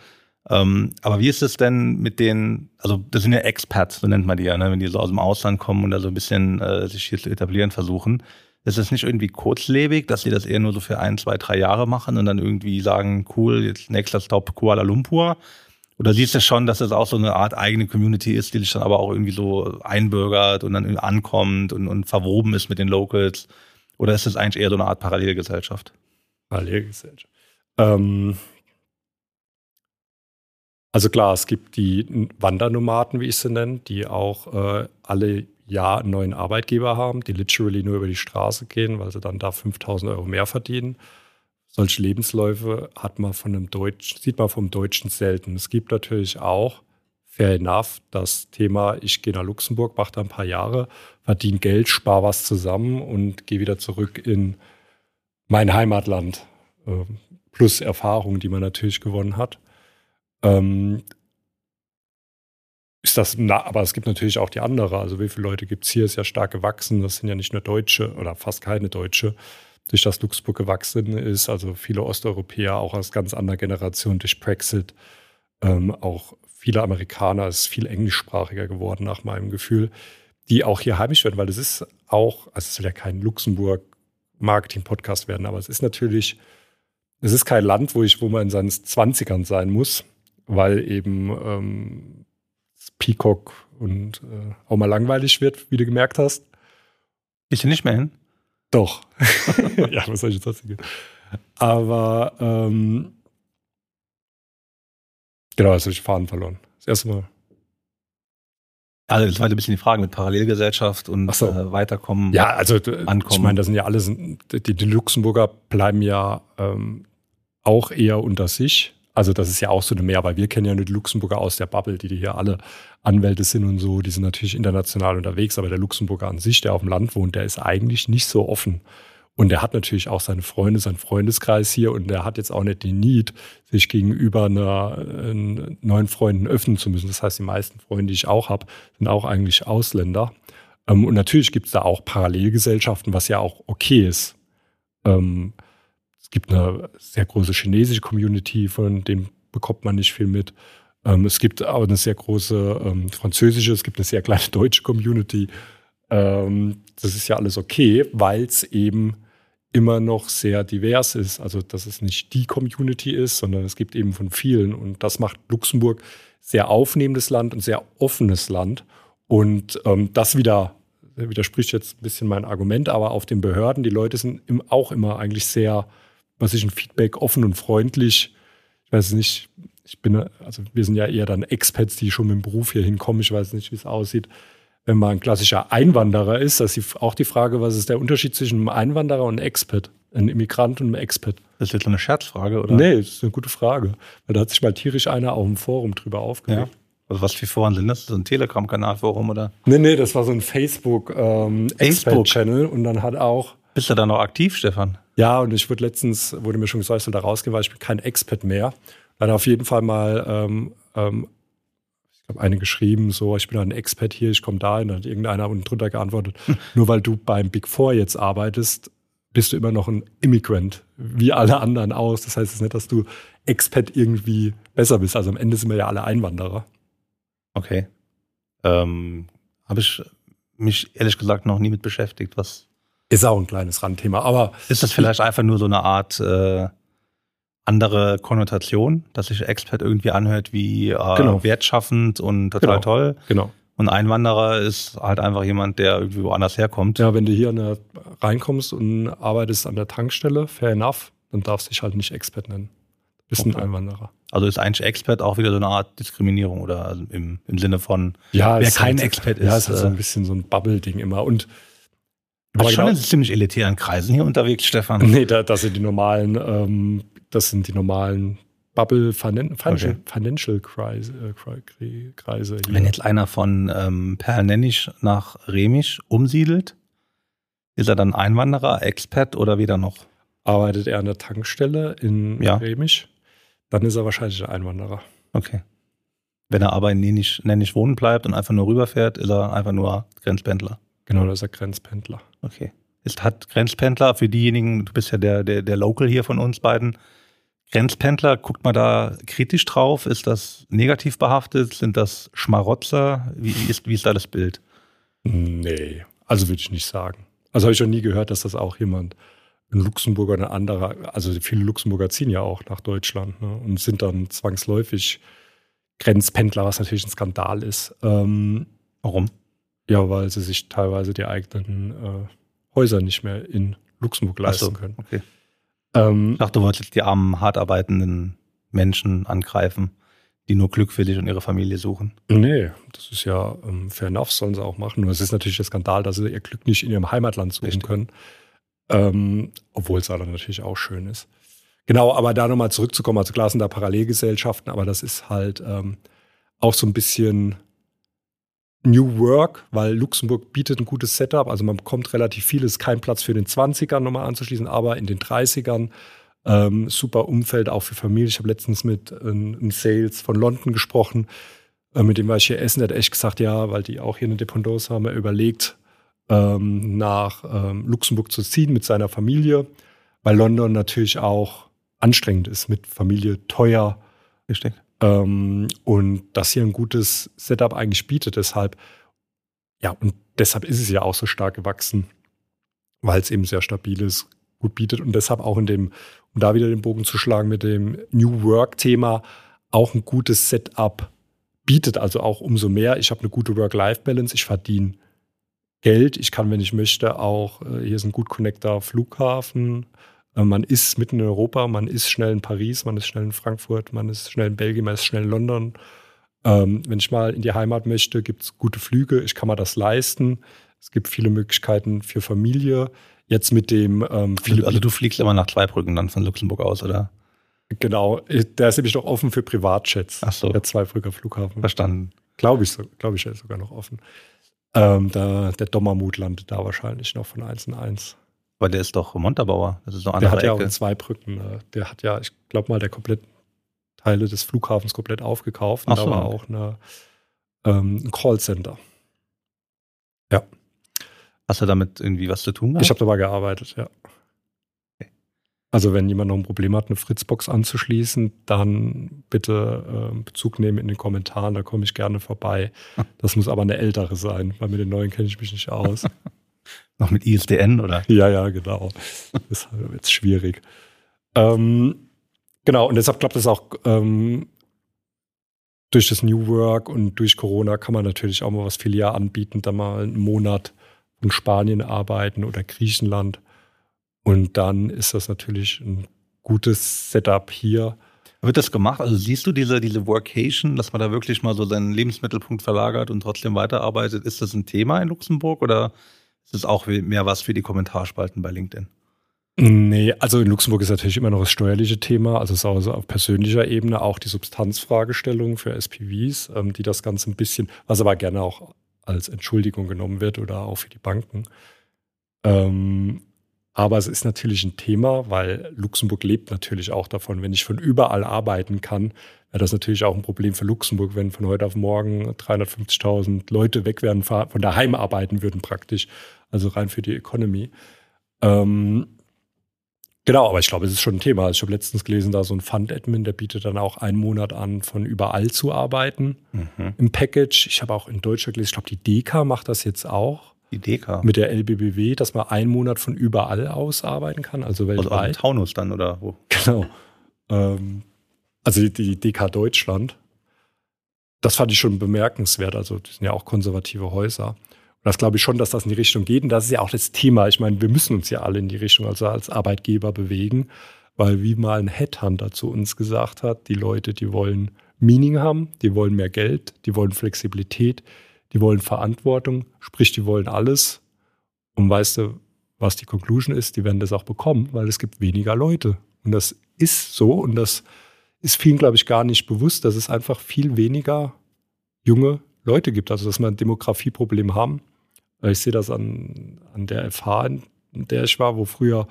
Ähm, aber wie ist es denn mit den, also das sind ja Expats, so nennt man die ja, ne? wenn die so aus dem Ausland kommen und da so ein bisschen äh, sich hier zu etablieren versuchen. Ist es nicht irgendwie kurzlebig, dass sie das eher nur so für ein, zwei, drei Jahre machen und dann irgendwie sagen, cool, jetzt nächster Stop Kuala Lumpur? Oder siehst du schon, dass es auch so eine Art eigene Community ist, die sich dann aber auch irgendwie so einbürgert und dann ankommt und, und verwoben ist mit den Locals? Oder ist es eigentlich eher so eine Art Parallelgesellschaft? Parallelgesellschaft. Ähm, also klar, es gibt die Wandernomaden, wie ich sie nenne, die auch äh, alle Jahr einen neuen Arbeitgeber haben, die literally nur über die Straße gehen, weil sie dann da 5000 Euro mehr verdienen. Solche Lebensläufe hat man von einem Deutschen, sieht man vom Deutschen selten. Es gibt natürlich auch, fair enough, das Thema, ich gehe nach Luxemburg, mache da ein paar Jahre, verdiene Geld, spare was zusammen und gehe wieder zurück in mein Heimatland. Ähm, plus Erfahrungen, die man natürlich gewonnen hat. Ähm, ist das, na, aber es gibt natürlich auch die andere. Also wie viele Leute gibt es hier, ist ja stark gewachsen. Das sind ja nicht nur Deutsche oder fast keine Deutsche, durch das Luxemburg gewachsen ist. Also viele Osteuropäer, auch aus ganz anderer Generation durch Brexit. Ähm, auch viele Amerikaner, ist viel englischsprachiger geworden nach meinem Gefühl, die auch hier heimisch werden, weil es ist auch, also es soll ja kein Luxemburg-Marketing-Podcast werden, aber es ist natürlich, es ist kein Land, wo ich, wo man in seinen Zwanzigern sein muss weil eben ähm, Peacock und äh, auch mal langweilig wird, wie du gemerkt hast. Ich nicht mehr hin? Doch. ja, was soll ich jetzt erzählen? Aber ähm, genau, jetzt habe ich Faden verloren. Das erste Mal. Also das war ein bisschen die Frage mit Parallelgesellschaft und so. äh, Weiterkommen. Ja, also ankommen. ich meine, das sind ja alles, die, die Luxemburger bleiben ja ähm, auch eher unter sich. Also das ist ja auch so eine Mehr, weil wir kennen ja nur die Luxemburger aus der Bubble, die hier alle Anwälte sind und so, die sind natürlich international unterwegs, aber der Luxemburger an sich, der auf dem Land wohnt, der ist eigentlich nicht so offen. Und der hat natürlich auch seine Freunde, seinen Freundeskreis hier und der hat jetzt auch nicht den Need, sich gegenüber einer, äh, neuen Freunden öffnen zu müssen. Das heißt, die meisten Freunde, die ich auch habe, sind auch eigentlich Ausländer. Ähm, und natürlich gibt es da auch Parallelgesellschaften, was ja auch okay ist. Es gibt eine sehr große chinesische Community, von dem bekommt man nicht viel mit. Ähm, es gibt auch eine sehr große ähm, französische, es gibt eine sehr kleine deutsche Community. Ähm, das ist ja alles okay, weil es eben immer noch sehr divers ist. Also, dass es nicht die Community ist, sondern es gibt eben von vielen. Und das macht Luxemburg sehr aufnehmendes Land und sehr offenes Land. Und ähm, das wieder widerspricht jetzt ein bisschen mein Argument, aber auf den Behörden, die Leute sind im, auch immer eigentlich sehr, was ich ein Feedback offen und freundlich. Ich weiß nicht, ich bin, also wir sind ja eher dann Expats, die schon mit dem Beruf hier hinkommen. Ich weiß nicht, wie es aussieht wenn man ein klassischer Einwanderer ist, das ist auch die Frage, was ist der Unterschied zwischen einem Einwanderer und einem Expat, einem Immigrant und einem Expat? Das ist jetzt eine Scherzfrage, oder? Nee, das ist eine gute Frage. Weil da hat sich mal tierisch einer auf dem Forum drüber aufgeregt. Ja. Also was für Foren sind das? So ein Telegram-Kanal-Forum oder? Nee, nee, das war so ein Facebook, ähm, Expat-Channel und dann hat auch. Bist du da noch aktiv, Stefan? Ja, und ich wurde letztens, wurde mir schon gesagt, ich soll da rausgehen, weil ich bin kein Expat mehr. Dann auf jeden Fall mal ähm, ähm, ich habe eine geschrieben, so, ich bin ein Expert hier, ich komme da hin, dann hat irgendeiner unten drunter geantwortet, nur weil du beim Big Four jetzt arbeitest, bist du immer noch ein Immigrant, wie alle anderen aus. Das heißt jetzt nicht, dass du Expert irgendwie besser bist. Also am Ende sind wir ja alle Einwanderer. Okay. Ähm, habe ich mich ehrlich gesagt noch nie mit beschäftigt, was. Ist auch ein kleines Randthema, aber. Ist das vielleicht einfach nur so eine Art äh, andere Konnotation, dass sich Expert irgendwie anhört wie äh, genau. wertschaffend und total genau. toll. Genau. Und Einwanderer ist halt einfach jemand, der irgendwie woanders herkommt. Ja, wenn du hier der, reinkommst und arbeitest an der Tankstelle, fair enough, dann darfst du dich halt nicht Expert nennen. Du bist okay. ein Einwanderer. Also ist eigentlich Expert auch wieder so eine Art Diskriminierung oder also im, im Sinne von, ja, wer kein halt, Expert ist. Ja, es ist so ein äh, bisschen so ein Bubble-Ding immer. Und Du bist schon genau, in ziemlich elitären Kreisen hier unterwegs, Stefan. Nee, da, das sind die normalen ähm, das sind die normalen Bubble Financial, okay. Financial Kreise, äh, Kreise Wenn jetzt einer von ähm, Perlnennisch nach Remisch umsiedelt, ist er dann Einwanderer, Expert oder wieder noch? Arbeitet er an der Tankstelle in ja. Remisch, dann ist er wahrscheinlich ein Einwanderer. Okay. Wenn er aber in Nennisch, Nennisch wohnen bleibt und einfach nur rüberfährt, ist er einfach nur Grenzpendler. Genau, das ist er Grenzpendler. Okay. Ist, hat Grenzpendler für diejenigen, du bist ja der, der, der Local hier von uns beiden, Grenzpendler, guckt man da kritisch drauf? Ist das negativ behaftet? Sind das Schmarotzer? Wie ist, wie ist da das Bild? Nee, also würde ich nicht sagen. Also habe ich schon nie gehört, dass das auch jemand, ein Luxemburger, ein anderer, also viele Luxemburger ziehen ja auch nach Deutschland ne, und sind dann zwangsläufig Grenzpendler, was natürlich ein Skandal ist. Ähm, Warum? Ja, weil sie sich teilweise die eigenen äh, Häuser nicht mehr in Luxemburg leisten so, können. Okay. Ähm, ich dachte, du wolltest jetzt die armen, hart arbeitenden Menschen angreifen, die nur Glück für dich und ihre Familie suchen. Nee, das ist ja ähm, fair enough, sollen sie auch machen. Nur es ist natürlich der Skandal, dass sie ihr Glück nicht in ihrem Heimatland suchen Richtig. können. Ähm, obwohl es da dann natürlich auch schön ist. Genau, aber da nochmal zurückzukommen, also klar sind da Parallelgesellschaften, aber das ist halt ähm, auch so ein bisschen New Work, weil Luxemburg bietet ein gutes Setup. Also man bekommt relativ viel, ist kein Platz für den 20ern nochmal anzuschließen, aber in den 30ern ähm, super Umfeld auch für Familie. Ich habe letztens mit äh, einem Sales von London gesprochen, äh, mit dem war ich hier essen, der hat echt gesagt, ja, weil die auch hier eine Dependance haben, er überlegt, ähm, nach ähm, Luxemburg zu ziehen mit seiner Familie, weil London natürlich auch anstrengend ist mit Familie, teuer. Richtig. Ähm, und das hier ein gutes Setup eigentlich bietet. Deshalb, ja, und deshalb ist es ja auch so stark gewachsen, weil es eben sehr stabil ist, gut bietet und deshalb auch in dem, um da wieder den Bogen zu schlagen mit dem New Work-Thema, auch ein gutes Setup bietet. Also auch umso mehr. Ich habe eine gute Work-Life-Balance, ich verdiene Geld, ich kann, wenn ich möchte, auch, äh, hier ist ein gut connector Flughafen, man ist mitten in Europa, man ist schnell in Paris, man ist schnell in Frankfurt, man ist schnell in Belgien, man ist schnell in London. Ähm, wenn ich mal in die Heimat möchte, gibt es gute Flüge, ich kann mir das leisten. Es gibt viele Möglichkeiten für Familie. Jetzt mit dem ähm, viele Also du fliegst immer nach Zweibrücken dann von Luxemburg aus, oder? Genau, der ist nämlich noch offen für Privatjets. Ach so. Der Zweibrücker Flughafen. Verstanden. Glaube ich, so, glaube ich, er ist sogar noch offen. Ähm, da, der Dommermut landet da wahrscheinlich noch von 1 in 1. Weil der ist doch Montabauer. Das ist noch Der hat ja auch in zwei Brücken. Ne? Der hat ja, ich glaube mal, der komplett Teile des Flughafens komplett aufgekauft. Und so. da war auch eine, ähm, ein Callcenter. Ja. Hast du damit irgendwie was zu tun gehabt? Ich habe dabei gearbeitet, ja. Also wenn jemand noch ein Problem hat, eine Fritzbox anzuschließen, dann bitte äh, Bezug nehmen in den Kommentaren, da komme ich gerne vorbei. Das muss aber eine ältere sein, weil mit den neuen kenne ich mich nicht aus. noch mit ISDN, oder? Ja, ja, genau. Das ist jetzt schwierig. Ähm, genau, und deshalb klappt es auch ähm, durch das New Work und durch Corona kann man natürlich auch mal was Filial anbieten, da mal einen Monat in Spanien arbeiten oder Griechenland und dann ist das natürlich ein gutes Setup hier. Wird das gemacht? Also siehst du diese, diese Workation, dass man da wirklich mal so seinen Lebensmittelpunkt verlagert und trotzdem weiterarbeitet? Ist das ein Thema in Luxemburg oder ist es auch mehr was für die Kommentarspalten bei LinkedIn? Nee, also in Luxemburg ist natürlich immer noch das steuerliche Thema, also es ist also auf persönlicher Ebene auch die Substanzfragestellung für SPVs, ähm, die das Ganze ein bisschen, was aber gerne auch als Entschuldigung genommen wird oder auch für die Banken. Ähm, aber es ist natürlich ein Thema, weil Luxemburg lebt natürlich auch davon. Wenn ich von überall arbeiten kann, wäre das natürlich auch ein Problem für Luxemburg, wenn von heute auf morgen 350.000 Leute weg werden, von daheim arbeiten würden praktisch. Also rein für die Economy. Ähm, genau, aber ich glaube, es ist schon ein Thema. Ich habe letztens gelesen, da so ein Fund-Admin, der bietet dann auch einen Monat an, von überall zu arbeiten mhm. im Package. Ich habe auch in Deutschland gelesen, ich glaube, die DK macht das jetzt auch. Die DK. Mit der LBBW, dass man einen Monat von überall aus arbeiten kann, also weltweit. Also aus Taunus dann oder wo? Genau. Ähm, also die, die DK Deutschland. Das fand ich schon bemerkenswert. Also, das sind ja auch konservative Häuser. Das glaube ich schon, dass das in die Richtung geht. Und das ist ja auch das Thema. Ich meine, wir müssen uns ja alle in die Richtung, also als Arbeitgeber bewegen. Weil, wie mal ein Headhunter zu uns gesagt hat, die Leute, die wollen Meaning haben, die wollen mehr Geld, die wollen Flexibilität, die wollen Verantwortung, sprich, die wollen alles. Und weißt du, was die Conclusion ist? Die werden das auch bekommen, weil es gibt weniger Leute. Und das ist so und das ist vielen, glaube ich, gar nicht bewusst, dass es einfach viel weniger junge Leute gibt. Also, dass wir ein Demografieproblem haben. Ich sehe das an, an der FH, in der ich war, wo früher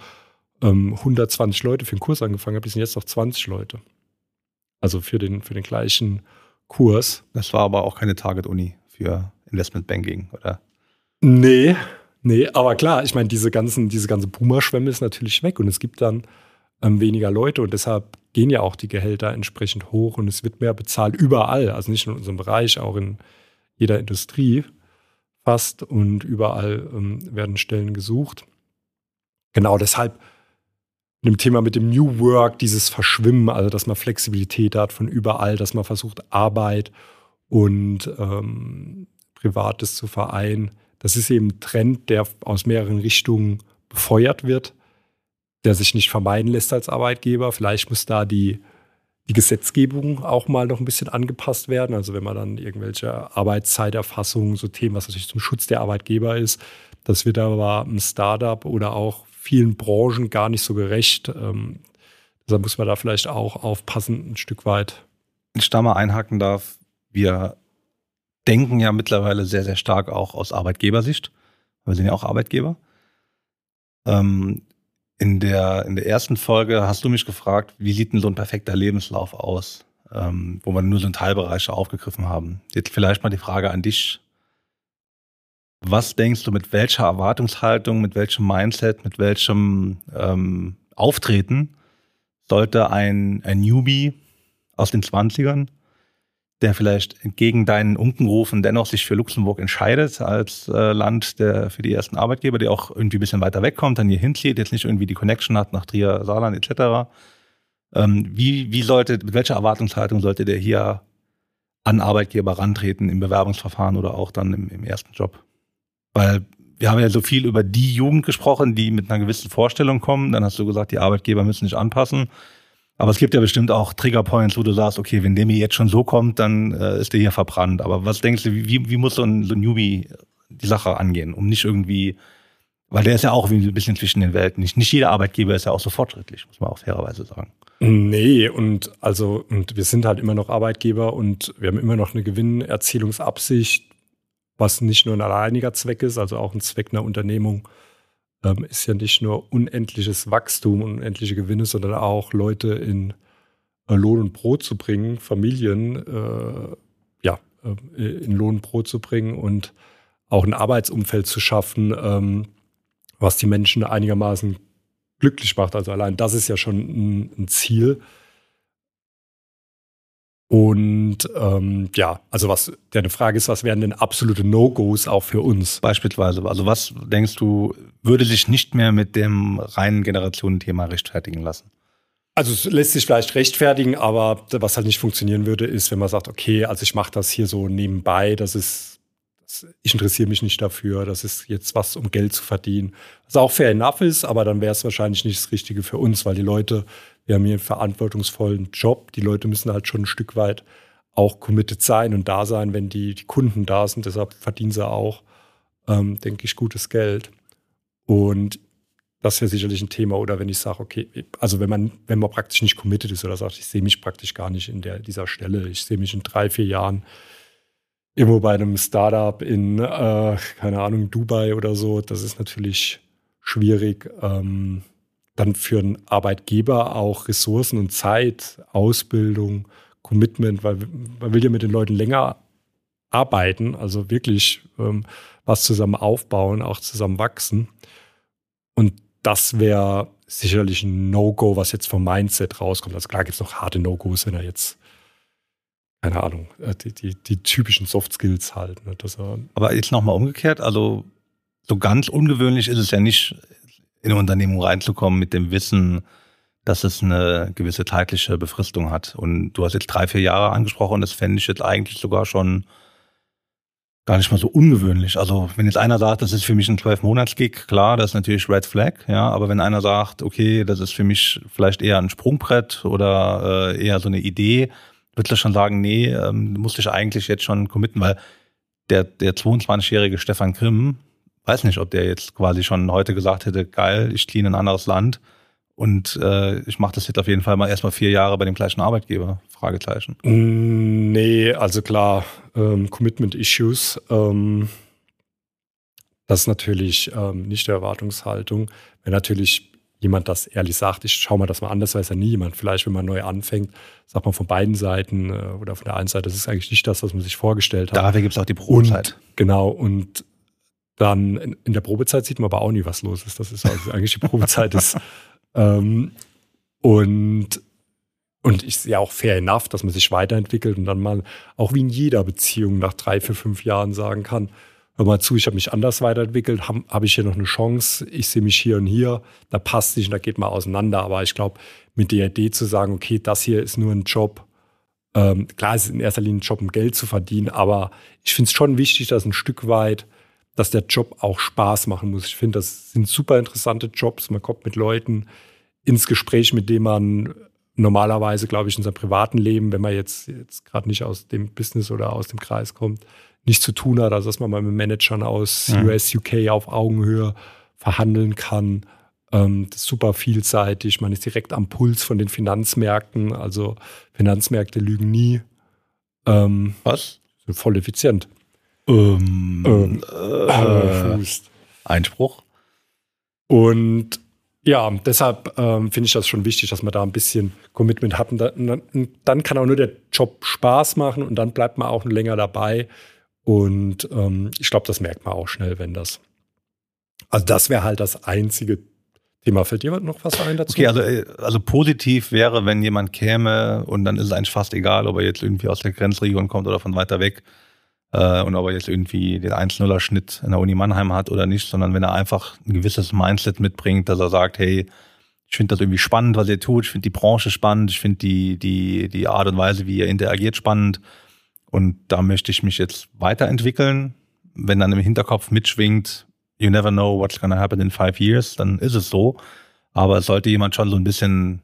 ähm, 120 Leute für den Kurs angefangen haben, die sind jetzt noch 20 Leute. Also für den, für den gleichen Kurs. Das war aber auch keine Target-Uni für Investmentbanking, oder? Nee, nee, aber klar, ich meine, diese ganzen, diese ganze Boomer-Schwemme ist natürlich weg und es gibt dann ähm, weniger Leute und deshalb gehen ja auch die Gehälter entsprechend hoch und es wird mehr bezahlt überall, also nicht nur in unserem Bereich, auch in jeder Industrie fast und überall ähm, werden Stellen gesucht. Genau deshalb dem Thema mit dem New Work, dieses Verschwimmen, also dass man Flexibilität hat von überall, dass man versucht, Arbeit und ähm, Privates zu vereinen. Das ist eben ein Trend, der aus mehreren Richtungen befeuert wird, der sich nicht vermeiden lässt als Arbeitgeber. Vielleicht muss da die, die Gesetzgebung auch mal noch ein bisschen angepasst werden. Also wenn man dann irgendwelche Arbeitszeiterfassungen, so Themen, was natürlich zum Schutz der Arbeitgeber ist, das wird aber einem Startup oder auch vielen Branchen gar nicht so gerecht. Ähm, deshalb muss man da vielleicht auch aufpassen, ein Stück weit. Wenn ich da mal einhaken darf, wir denken ja mittlerweile sehr, sehr stark auch aus Arbeitgebersicht. Wir sind ja auch Arbeitgeber. Ähm, in, der, in der ersten Folge hast du mich gefragt, wie sieht denn so ein perfekter Lebenslauf aus, ähm, wo wir nur so einen Teilbereich aufgegriffen haben. Jetzt vielleicht mal die Frage an dich. Was denkst du, mit welcher Erwartungshaltung, mit welchem Mindset, mit welchem ähm, Auftreten sollte ein, ein Newbie aus den 20ern der vielleicht entgegen deinen Unkenrufen dennoch sich für Luxemburg entscheidet als äh, Land der für die ersten Arbeitgeber, der auch irgendwie ein bisschen weiter wegkommt, dann hier hinzieht, jetzt nicht irgendwie die Connection hat nach Trier, Saarland etc. Ähm, wie, wie sollte, mit welcher Erwartungshaltung sollte der hier an Arbeitgeber rantreten im Bewerbungsverfahren oder auch dann im, im ersten Job? Weil wir haben ja so viel über die Jugend gesprochen, die mit einer gewissen Vorstellung kommen. Dann hast du gesagt, die Arbeitgeber müssen sich anpassen. Aber es gibt ja bestimmt auch Triggerpoints, wo du sagst, okay, wenn der mir jetzt schon so kommt, dann äh, ist der hier verbrannt. Aber was denkst du, wie, wie muss so ein, so ein Newbie die Sache angehen, um nicht irgendwie, weil der ist ja auch wie ein bisschen zwischen den Welten. Nicht, nicht jeder Arbeitgeber ist ja auch so fortschrittlich, muss man auch fairerweise sagen. Nee, und also, und wir sind halt immer noch Arbeitgeber und wir haben immer noch eine Gewinnerzielungsabsicht, was nicht nur ein alleiniger Zweck ist, also auch ein Zweck einer Unternehmung, ähm, ist ja nicht nur unendliches Wachstum und unendliche Gewinne, sondern auch Leute in äh, Lohn und Brot zu bringen, Familien äh, ja, äh, in Lohn und Brot zu bringen und auch ein Arbeitsumfeld zu schaffen, ähm, was die Menschen einigermaßen glücklich macht. Also allein das ist ja schon ein, ein Ziel. Und ähm, ja, also was deine Frage ist, was wären denn absolute No-Gos auch für uns? Beispielsweise, also was denkst du, würde sich nicht mehr mit dem reinen Generationenthema rechtfertigen lassen? Also es lässt sich vielleicht rechtfertigen, aber was halt nicht funktionieren würde, ist, wenn man sagt, okay, also ich mache das hier so nebenbei, das ist, das, ich interessiere mich nicht dafür, das ist jetzt was, um Geld zu verdienen. Was auch fair enough ist, aber dann wäre es wahrscheinlich nicht das Richtige für uns, weil die Leute wir haben hier einen verantwortungsvollen Job. Die Leute müssen halt schon ein Stück weit auch committed sein und da sein, wenn die, die Kunden da sind. Deshalb verdienen sie auch, ähm, denke ich, gutes Geld. Und das wäre sicherlich ein Thema. Oder wenn ich sage, okay, also wenn man, wenn man praktisch nicht committed ist oder sagt, ich sehe mich praktisch gar nicht in der, dieser Stelle, ich sehe mich in drei, vier Jahren irgendwo bei einem Startup in, äh, keine Ahnung, Dubai oder so, das ist natürlich schwierig. Ähm, dann für einen Arbeitgeber auch Ressourcen und Zeit, Ausbildung, Commitment, weil man will ja mit den Leuten länger arbeiten, also wirklich ähm, was zusammen aufbauen, auch zusammen wachsen. Und das wäre sicherlich ein No-Go, was jetzt vom Mindset rauskommt. Also klar gibt es noch harte No-Gos, wenn er jetzt, keine Ahnung, äh, die, die, die typischen Soft Skills halt. Ne, Aber jetzt nochmal umgekehrt, also so ganz ungewöhnlich ist es ja nicht, in eine Unternehmung reinzukommen mit dem Wissen, dass es eine gewisse zeitliche Befristung hat. Und du hast jetzt drei, vier Jahre angesprochen, das fände ich jetzt eigentlich sogar schon gar nicht mal so ungewöhnlich. Also wenn jetzt einer sagt, das ist für mich ein Zwölf-Monats-Gig, klar, das ist natürlich Red Flag, ja, aber wenn einer sagt, okay, das ist für mich vielleicht eher ein Sprungbrett oder äh, eher so eine Idee, würde ich schon sagen, nee, ähm, musste ich eigentlich jetzt schon committen, weil der, der 22-jährige Stefan Grimm, weiß nicht, ob der jetzt quasi schon heute gesagt hätte, geil, ich ziehe in ein anderes Land und äh, ich mache das jetzt auf jeden Fall mal erstmal vier Jahre bei dem gleichen Arbeitgeber. Fragezeichen. Mm, nee, also klar, ähm, Commitment Issues. Ähm, das ist natürlich ähm, nicht der Erwartungshaltung. Wenn natürlich jemand das ehrlich sagt, ich schaue mal das mal an, das weiß ja nie jemand. Vielleicht, wenn man neu anfängt, sagt man von beiden Seiten äh, oder von der einen Seite, das ist eigentlich nicht das, was man sich vorgestellt hat. Dafür gibt es auch die Probezeit. Und, genau, und dann in, in, der Probezeit sieht man aber auch nie, was los ist. Das ist also eigentlich die Probezeit ist. Ähm, und und ist ja auch fair enough, dass man sich weiterentwickelt und dann mal auch wie in jeder Beziehung nach drei, vier, fünf Jahren sagen kann, hör mal zu, ich habe mich anders weiterentwickelt, habe hab ich hier noch eine Chance, ich sehe mich hier und hier, da passt nicht und da geht man auseinander. Aber ich glaube, mit der Idee zu sagen, okay, das hier ist nur ein Job, ähm, klar, es ist in erster Linie ein Job, um Geld zu verdienen, aber ich finde es schon wichtig, dass ein Stück weit dass der Job auch Spaß machen muss. Ich finde, das sind super interessante Jobs. Man kommt mit Leuten ins Gespräch, mit denen man normalerweise, glaube ich, in seinem privaten Leben, wenn man jetzt, jetzt gerade nicht aus dem Business oder aus dem Kreis kommt, nicht zu tun hat. Also, dass man mal mit Managern aus mhm. US, UK auf Augenhöhe verhandeln kann. Ähm, das ist super vielseitig. Man ist direkt am Puls von den Finanzmärkten. Also, Finanzmärkte lügen nie. Ähm, Was? Voll effizient. Ähm, ähm, äh, Einspruch. Und ja, deshalb ähm, finde ich das schon wichtig, dass man da ein bisschen Commitment hat. Und dann, dann, kann auch nur der Job Spaß machen und dann bleibt man auch länger dabei. Und ähm, ich glaube, das merkt man auch schnell, wenn das. Also, das wäre halt das einzige Thema. Fällt dir noch was ein dazu? Okay, also, äh, also positiv wäre, wenn jemand käme und dann ist es eigentlich fast egal, ob er jetzt irgendwie aus der Grenzregion kommt oder von weiter weg äh, und ob er jetzt irgendwie den 1-0er-Schnitt in der Uni Mannheim hat oder nicht, sondern wenn er einfach ein gewisses Mindset mitbringt, dass er sagt, hey, ich finde das irgendwie spannend, was ihr tut, ich finde die Branche spannend, ich finde die, die, die Art und Weise, wie ihr interagiert, spannend und da möchte ich mich jetzt weiterentwickeln. Wenn dann im Hinterkopf mitschwingt, you never know what's gonna happen in five years, dann ist es so. Aber es sollte jemand schon so ein bisschen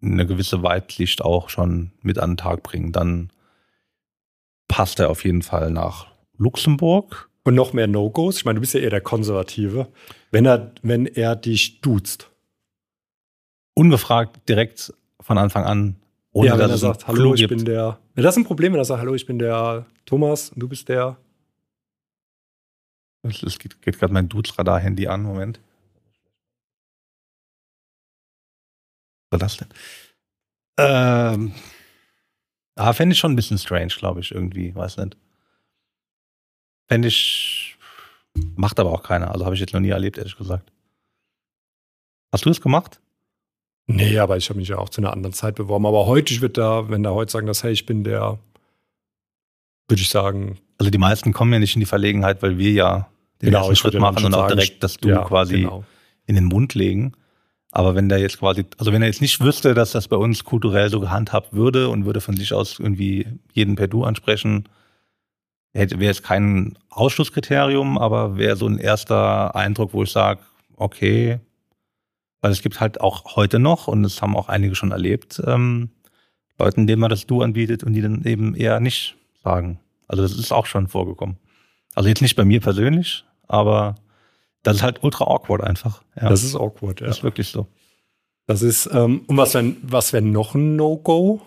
eine gewisse Weitsicht auch schon mit an den Tag bringen. Dann passt er auf jeden Fall nach Luxemburg. Und noch mehr No-Gos? Ich meine, du bist ja eher der Konservative. Wenn er, wenn er dich duzt. Ungefragt direkt von Anfang an. Ohne ja, wenn dass er sagt, hallo, ich gibt. bin der. Wäre das ein Problem, wenn er sagt, hallo, ich bin der Thomas und du bist der. Es geht, geht gerade mein Dudes-Radar-Handy an, Moment. Was war das denn? Ähm ah, fände ich schon ein bisschen strange, glaube ich, irgendwie, weiß nicht. Fände ich, macht aber auch keiner. Also habe ich jetzt noch nie erlebt, ehrlich gesagt. Hast du das gemacht? Nee, aber ich habe mich ja auch zu einer anderen Zeit beworben. Aber heute, ich würde da, wenn da heute sagen, dass, hey, ich bin der, würde ich sagen. Also die meisten kommen ja nicht in die Verlegenheit, weil wir ja den Genau, ersten Schritt machen und auch direkt das Du ja, quasi Genau. in den Mund legen. Aber wenn der jetzt quasi, also wenn er jetzt nicht wüsste, dass das bei uns kulturell so gehandhabt würde und würde von sich aus irgendwie jeden per Du ansprechen, hätte wäre es kein Ausschlusskriterium, aber wäre so ein erster Eindruck, wo ich sage, okay, weil es gibt halt auch heute noch, und das haben auch einige schon erlebt, ähm, Leuten, denen man das Du anbietet und die dann eben eher nicht sagen. Also das ist auch schon vorgekommen. Also jetzt nicht bei mir persönlich, aber das ist halt ultra awkward einfach. Ja, Das ist awkward, ja. das ist wirklich so. Das ist, ähm, und was wäre was wär noch ein No-Go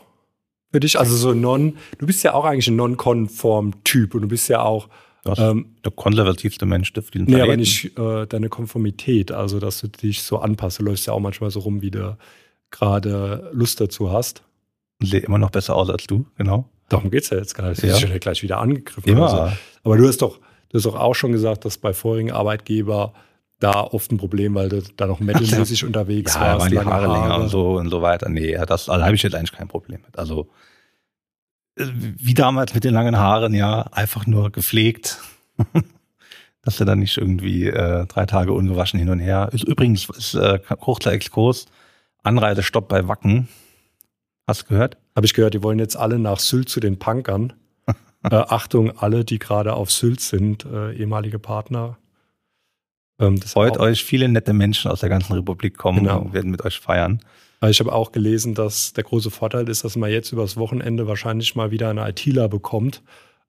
für dich? Also so non, du bist ja auch eigentlich ein non-konform Typ und du bist ja auch, ähm, der konservativste Mensch auf diesem nee, aber Planeten. nicht äh, deine Konformität, also dass du dich so anpasst. Du läufst ja auch manchmal so rum, wie du gerade Lust dazu hast. Sehe immer noch besser aus als du, genau. Darum geht's ja jetzt gar nicht. Du Ja. bist ja gleich wieder angegriffen. Immer. oder so. Aber du hast doch, du hast auch schon gesagt, dass bei vorigen Arbeitgeber da oft ein Problem, weil du da noch metalmäßig unterwegs Ja, warst. waren die Haare, länger und so und so weiter. Nee, ja, das also habe ich jetzt eigentlich kein Problem mit. Also äh, wie damals mit den langen Haaren, ja, einfach nur gepflegt. Dass er dann nicht irgendwie äh, drei Tage ungewaschen hin und her. Ist übrigens ist äh, kurzer Exkurs. Anreisestopp bei Wacken. Hast du gehört? Habe ich gehört, die wollen jetzt alle nach Sylt zu den Punkern. Äh, Achtung, alle, die gerade auf Sylt sind, äh, ehemalige Partner. Ähm, das Freut euch, viele nette Menschen aus der ganzen Republik kommen Genau. und werden mit euch feiern. Ich habe auch gelesen, dass der große Vorteil ist, dass man jetzt übers Wochenende wahrscheinlich mal wieder einen ITler bekommt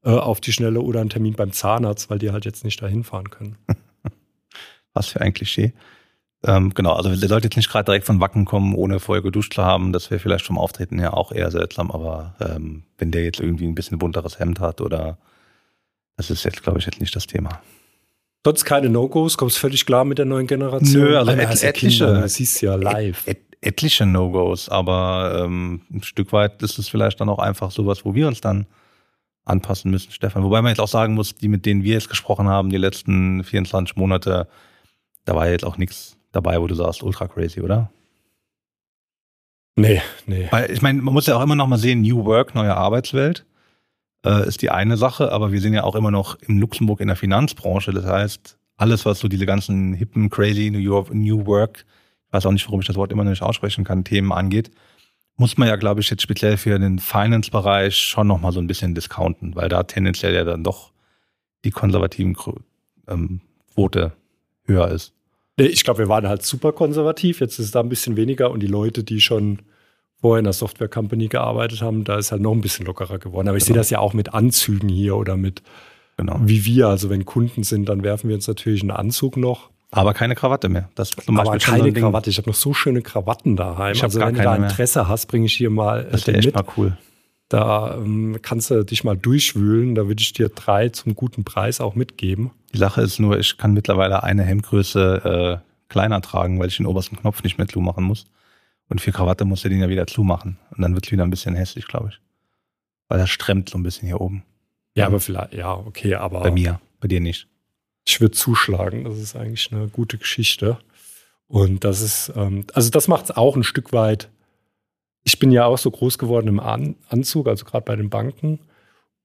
äh, auf die Schnelle oder einen Termin beim Zahnarzt, weil die halt jetzt nicht dahin fahren können. Was für ein Klischee. Ähm, genau, also der sollte jetzt nicht gerade direkt von Wacken kommen, ohne vorher geduscht zu haben. Das wäre vielleicht vom Auftreten her auch eher seltsam, aber ähm, wenn der jetzt irgendwie ein bisschen bunteres Hemd hat oder das ist jetzt, glaube ich, jetzt nicht das Thema. Sonst keine No-Gos, kommst völlig klar mit der neuen Generation. Nö, also Einer et- ja etliche. Kinder, Das siehst ja live. Et, etliche No-Gos, aber ähm, ein Stück weit ist es vielleicht dann auch einfach sowas, wo wir uns dann anpassen müssen, Stefan. Wobei man jetzt auch sagen muss, die, mit denen wir jetzt gesprochen haben, die letzten 24 Monate, da war jetzt auch nichts dabei, wo du sagst, ultra crazy, oder? Nee, nee. Weil ich meine, man muss ja auch immer noch mal sehen, New Work, neue Arbeitswelt, äh, ist die eine Sache, aber wir sind ja auch immer noch in Luxemburg in der Finanzbranche. Das heißt, alles, was so diese ganzen hippen, crazy New, York, New Work, ich weiß auch nicht, warum ich das Wort immer noch nicht aussprechen kann, Themen angeht, muss man ja, glaube ich, jetzt speziell für den Finance-Bereich schon noch mal so ein bisschen discounten, weil da tendenziell ja dann doch die konservativen ähm, Quote höher ist. Nee, Ich glaube, wir waren halt super konservativ. Jetzt ist es da ein bisschen weniger und die Leute, die schon vorher in der Software Company gearbeitet haben, da ist halt noch ein bisschen lockerer geworden. Aber ich sehe Genau. das ja auch mit Anzügen hier oder mit Genau. wie wir. Also wenn Kunden sind, dann werfen wir uns natürlich einen Anzug noch. Aber keine Krawatte mehr. Das ist zum aber Beispiel so keine ein Ding. Krawatte. Ich habe noch so schöne Krawatten daheim. Ich also wenn du da keine mehr. Interesse hast, bringe ich hier mal äh, Das wäre den echt mit. mal cool. Da ähm, kannst du dich mal durchwühlen. Da würde ich dir drei zum guten Preis auch mitgeben. Die Sache ist nur, ich kann mittlerweile eine Hemdgröße äh, kleiner tragen, weil ich den obersten Knopf nicht mehr zumachen muss. Und für Krawatte muss er den ja wieder zumachen. Und dann wird es wieder ein bisschen hässlich, glaube ich. Weil er stremmt so ein bisschen hier oben. Ja, aber vielleicht, ja, okay, aber Bei mir, bei dir nicht. ich würde zuschlagen. Das ist eigentlich eine gute Geschichte. Und das ist, ähm, also das macht es auch ein Stück weit. Ich bin ja auch so groß geworden im An Anzug, also gerade bei den Banken.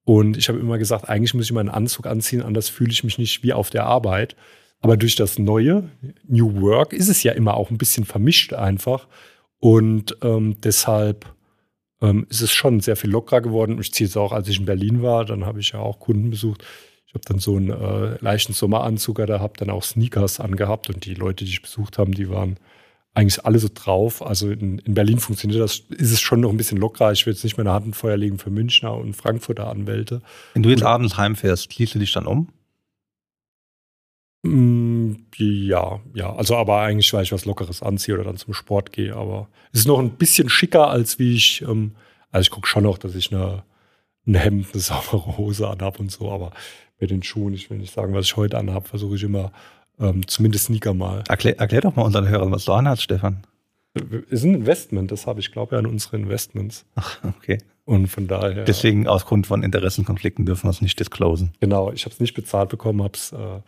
Und ich habe immer gesagt, eigentlich muss ich meinen Anzug anziehen, anders fühle ich mich nicht wie auf der Arbeit. Aber durch das neue New Work ist es ja immer auch ein bisschen vermischt einfach. Und ähm, deshalb ähm, ist es schon sehr viel lockerer geworden. Ich ziehe es auch, als ich in Berlin war, dann habe ich ja auch Kunden besucht. Ich habe dann so einen äh, leichten Sommeranzug da, habe dann auch Sneakers angehabt und die Leute, die ich besucht haben, die waren eigentlich alle so drauf. Also in, in Berlin funktioniert das, ist es schon noch ein bisschen lockerer. Ich will jetzt nicht meine Hand in Feuer legen für Münchner und Frankfurter Anwälte. Wenn du jetzt abends heimfährst, ziehst du dich dann um? Mm, ja, ja. Also aber eigentlich, weil ich was Lockeres anziehe oder dann zum Sport gehe. Aber es ist noch ein bisschen schicker, als wie ich, ähm, also ich gucke schon noch, dass ich eine, ein Hemd, eine saubere Hose anhab und so, aber mit den Schuhen, ich will nicht sagen, was ich heute anhab, versuche ich immer ähm, zumindest Sneaker mal. Erklär, erklär doch mal unseren Hörern, was du anhast, Stefan. Ist ein Investment, das habe ich, glaube ich, an unsere Investments. Ach, okay. Und von daher. Deswegen aus Grund von Interessenkonflikten dürfen wir es nicht disclosen. Genau, ich habe es nicht bezahlt bekommen, habe es äh,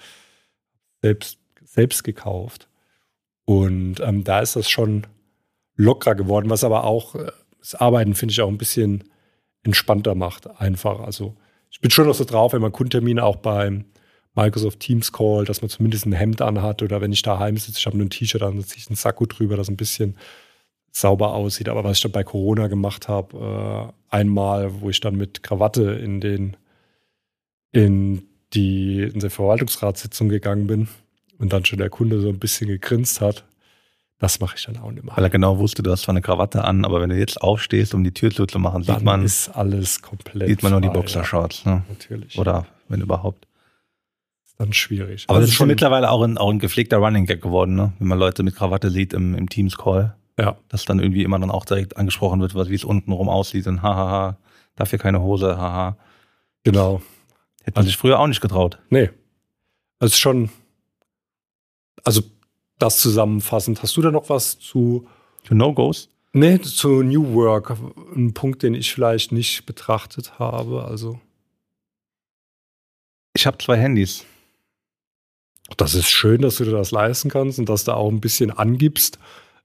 selbst, selbst gekauft. Und ähm, da ist das schon lockerer geworden, was aber auch äh, das Arbeiten, finde ich, auch ein bisschen entspannter macht. Einfach. Also ich bin schon noch so drauf, wenn man Kundentermine auch beim Microsoft Teams Call, dass man zumindest ein Hemd anhat oder wenn ich daheim sitze, ich habe nur ein T-Shirt an, dann ziehe ich einen Sakko drüber, das ein bisschen sauber aussieht. Aber was ich dann bei Corona gemacht habe, äh, einmal, wo ich dann mit Krawatte in den in die in die Verwaltungsratssitzung gegangen bin und dann schon der Kunde so ein bisschen gegrinst hat, das mache ich dann auch nicht mehr. Weil er genau wusste, du hast zwar eine Krawatte an, aber wenn du jetzt aufstehst, um die Tür zuzumachen, sieht man, ist alles komplett. sieht man nur die Boxershorts. Ne? Natürlich. Oder wenn überhaupt. Dann schwierig. Aber Also das ist schon mittlerweile auch ein, auch ein gepflegter Running Gag geworden, ne? wenn man Leute mit Krawatte sieht im, im Teams-Call. Ja. Dass dann irgendwie immer dann auch direkt angesprochen wird, wie es untenrum aussieht und hahaha, dafür keine Hose, haha. Genau. Hätte man sich früher auch nicht getraut. Nee. Also schon. Also das zusammenfassend. Hast du da noch was zu? Für No-Gos? Nee, zu New Work. Ein Punkt, den ich vielleicht nicht betrachtet habe. Also. Ich habe zwei Handys. Das ist schön, dass du dir das leisten kannst und dass du auch ein bisschen angibst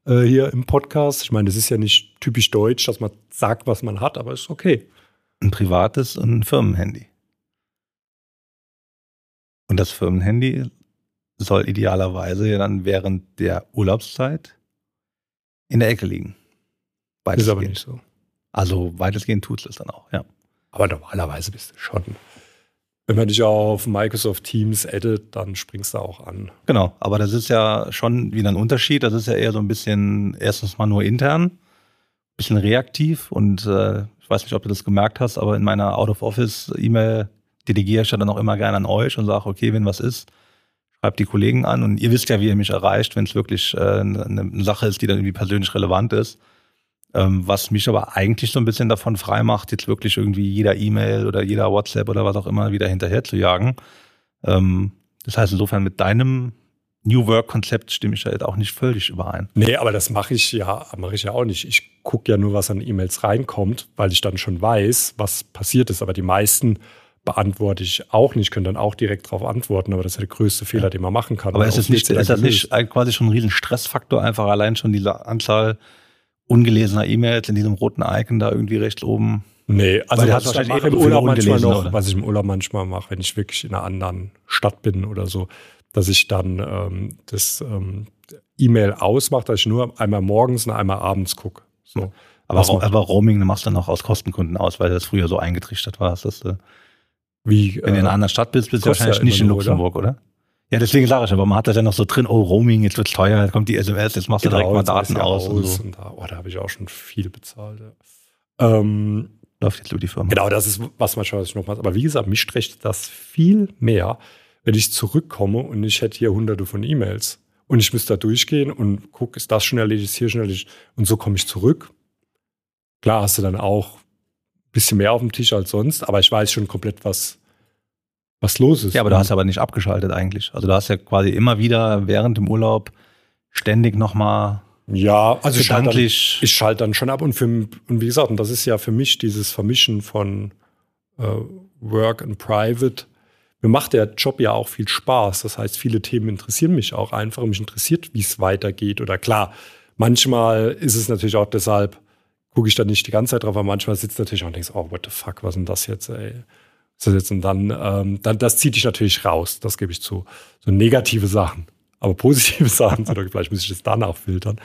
äh, hier im Podcast. Ich meine, das ist ja nicht typisch deutsch, dass man sagt, was man hat, aber ist okay. Ein privates und ein Firmenhandy. Und das Firmenhandy soll idealerweise ja dann während der Urlaubszeit in der Ecke liegen. ist aber Weitestgehend. nicht so. Also weitestgehend tut es dann auch, ja. Aber normalerweise bist du schon. Wenn man dich auf Microsoft Teams addet, dann springst du auch an. Genau, aber das ist ja schon wieder ein Unterschied. Das ist ja eher so ein bisschen, erstens mal nur intern, bisschen reaktiv und äh, ich weiß nicht, ob du das gemerkt hast, aber in meiner Out-of-Office-E-Mail delegiere ich dann auch immer gerne an euch und sage, okay, wenn was ist, schreibt die Kollegen an und ihr wisst ja, wie ihr mich erreicht, wenn es wirklich äh, eine, eine Sache ist, die dann irgendwie persönlich relevant ist. Ähm, was mich aber eigentlich so ein bisschen davon frei macht, jetzt wirklich irgendwie jeder E-Mail oder jeder WhatsApp oder was auch immer wieder hinterher zu jagen. Ähm, das heißt, insofern mit deinem New Work-Konzept stimme ich da jetzt auch nicht völlig überein. Nee, aber das mache ich ja, mache ich ja auch nicht. Ich gucke ja nur, was an E-Mails reinkommt, weil ich dann schon weiß, was passiert ist. Aber die meisten beantworte ich auch nicht, können dann auch direkt darauf antworten, aber das ist ja der größte Fehler, den man machen kann. Aber Und ist nicht, ja ist das nicht quasi schon ein riesen Stressfaktor, einfach allein schon diese Anzahl ungelesener E-Mails in diesem roten Icon da irgendwie rechts oben? Nee, also was hast ich mache eh im Urlaub manchmal noch, oder? was ich im Urlaub manchmal mache, wenn ich wirklich in einer anderen Stadt bin oder so, dass ich dann ähm, das ähm, E-Mail ausmache, dass ich nur einmal morgens und einmal abends gucke. So. Aber, Was aber Roaming machst du dann auch aus Kostengründen aus, weil das früher so eingetrichtert war. Dass du, Wie, wenn du in einer äh, anderen Stadt bist, bist du wahrscheinlich ja nicht in Luxemburg, oder? Ja, deswegen sage ich, aber man hat das ja noch so drin, oh, Roaming, jetzt wird's teuer, jetzt kommt die SMS, jetzt machst du direkt mal Daten aus und so. und da, oh, da habe ich auch schon viel bezahlt. Ja. Ähm, Läuft jetzt über die Firma. Genau, das ist was manchmal was ich noch mache. Aber wie gesagt, mich stresst das viel mehr, wenn ich zurückkomme und ich hätte hier hunderte von E-Mails. Und ich müsste da durchgehen und guck, ist das schon erledigt, ist hier schon erledigt. Und so komme ich zurück. Klar hast du dann auch ein bisschen mehr auf dem Tisch als sonst, aber ich weiß schon komplett, was, was los ist. Ja, aber du hast aber nicht abgeschaltet eigentlich. Also du hast ja quasi immer wieder während dem Urlaub ständig nochmal ja, also ich schalte dann, ich schalte dann schon ab. Und, für, und wie gesagt, und das ist ja für mich dieses Vermischen von äh, Work and Private. Mir macht der Job ja auch viel Spaß. Das heißt, viele Themen interessieren mich auch einfach. Mich interessiert, wie es weitergeht. Oder klar, manchmal ist es natürlich auch deshalb, gucke ich da nicht die ganze Zeit drauf, aber manchmal sitzt natürlich auch und denkst, oh, what the fuck, was ist denn das jetzt, ey? Jetzt? Und dann, ähm, dann, das zieht dich natürlich raus, das gebe ich zu. So negative Sachen. Aber positive Sachen, oder vielleicht muss ich das danach filtern.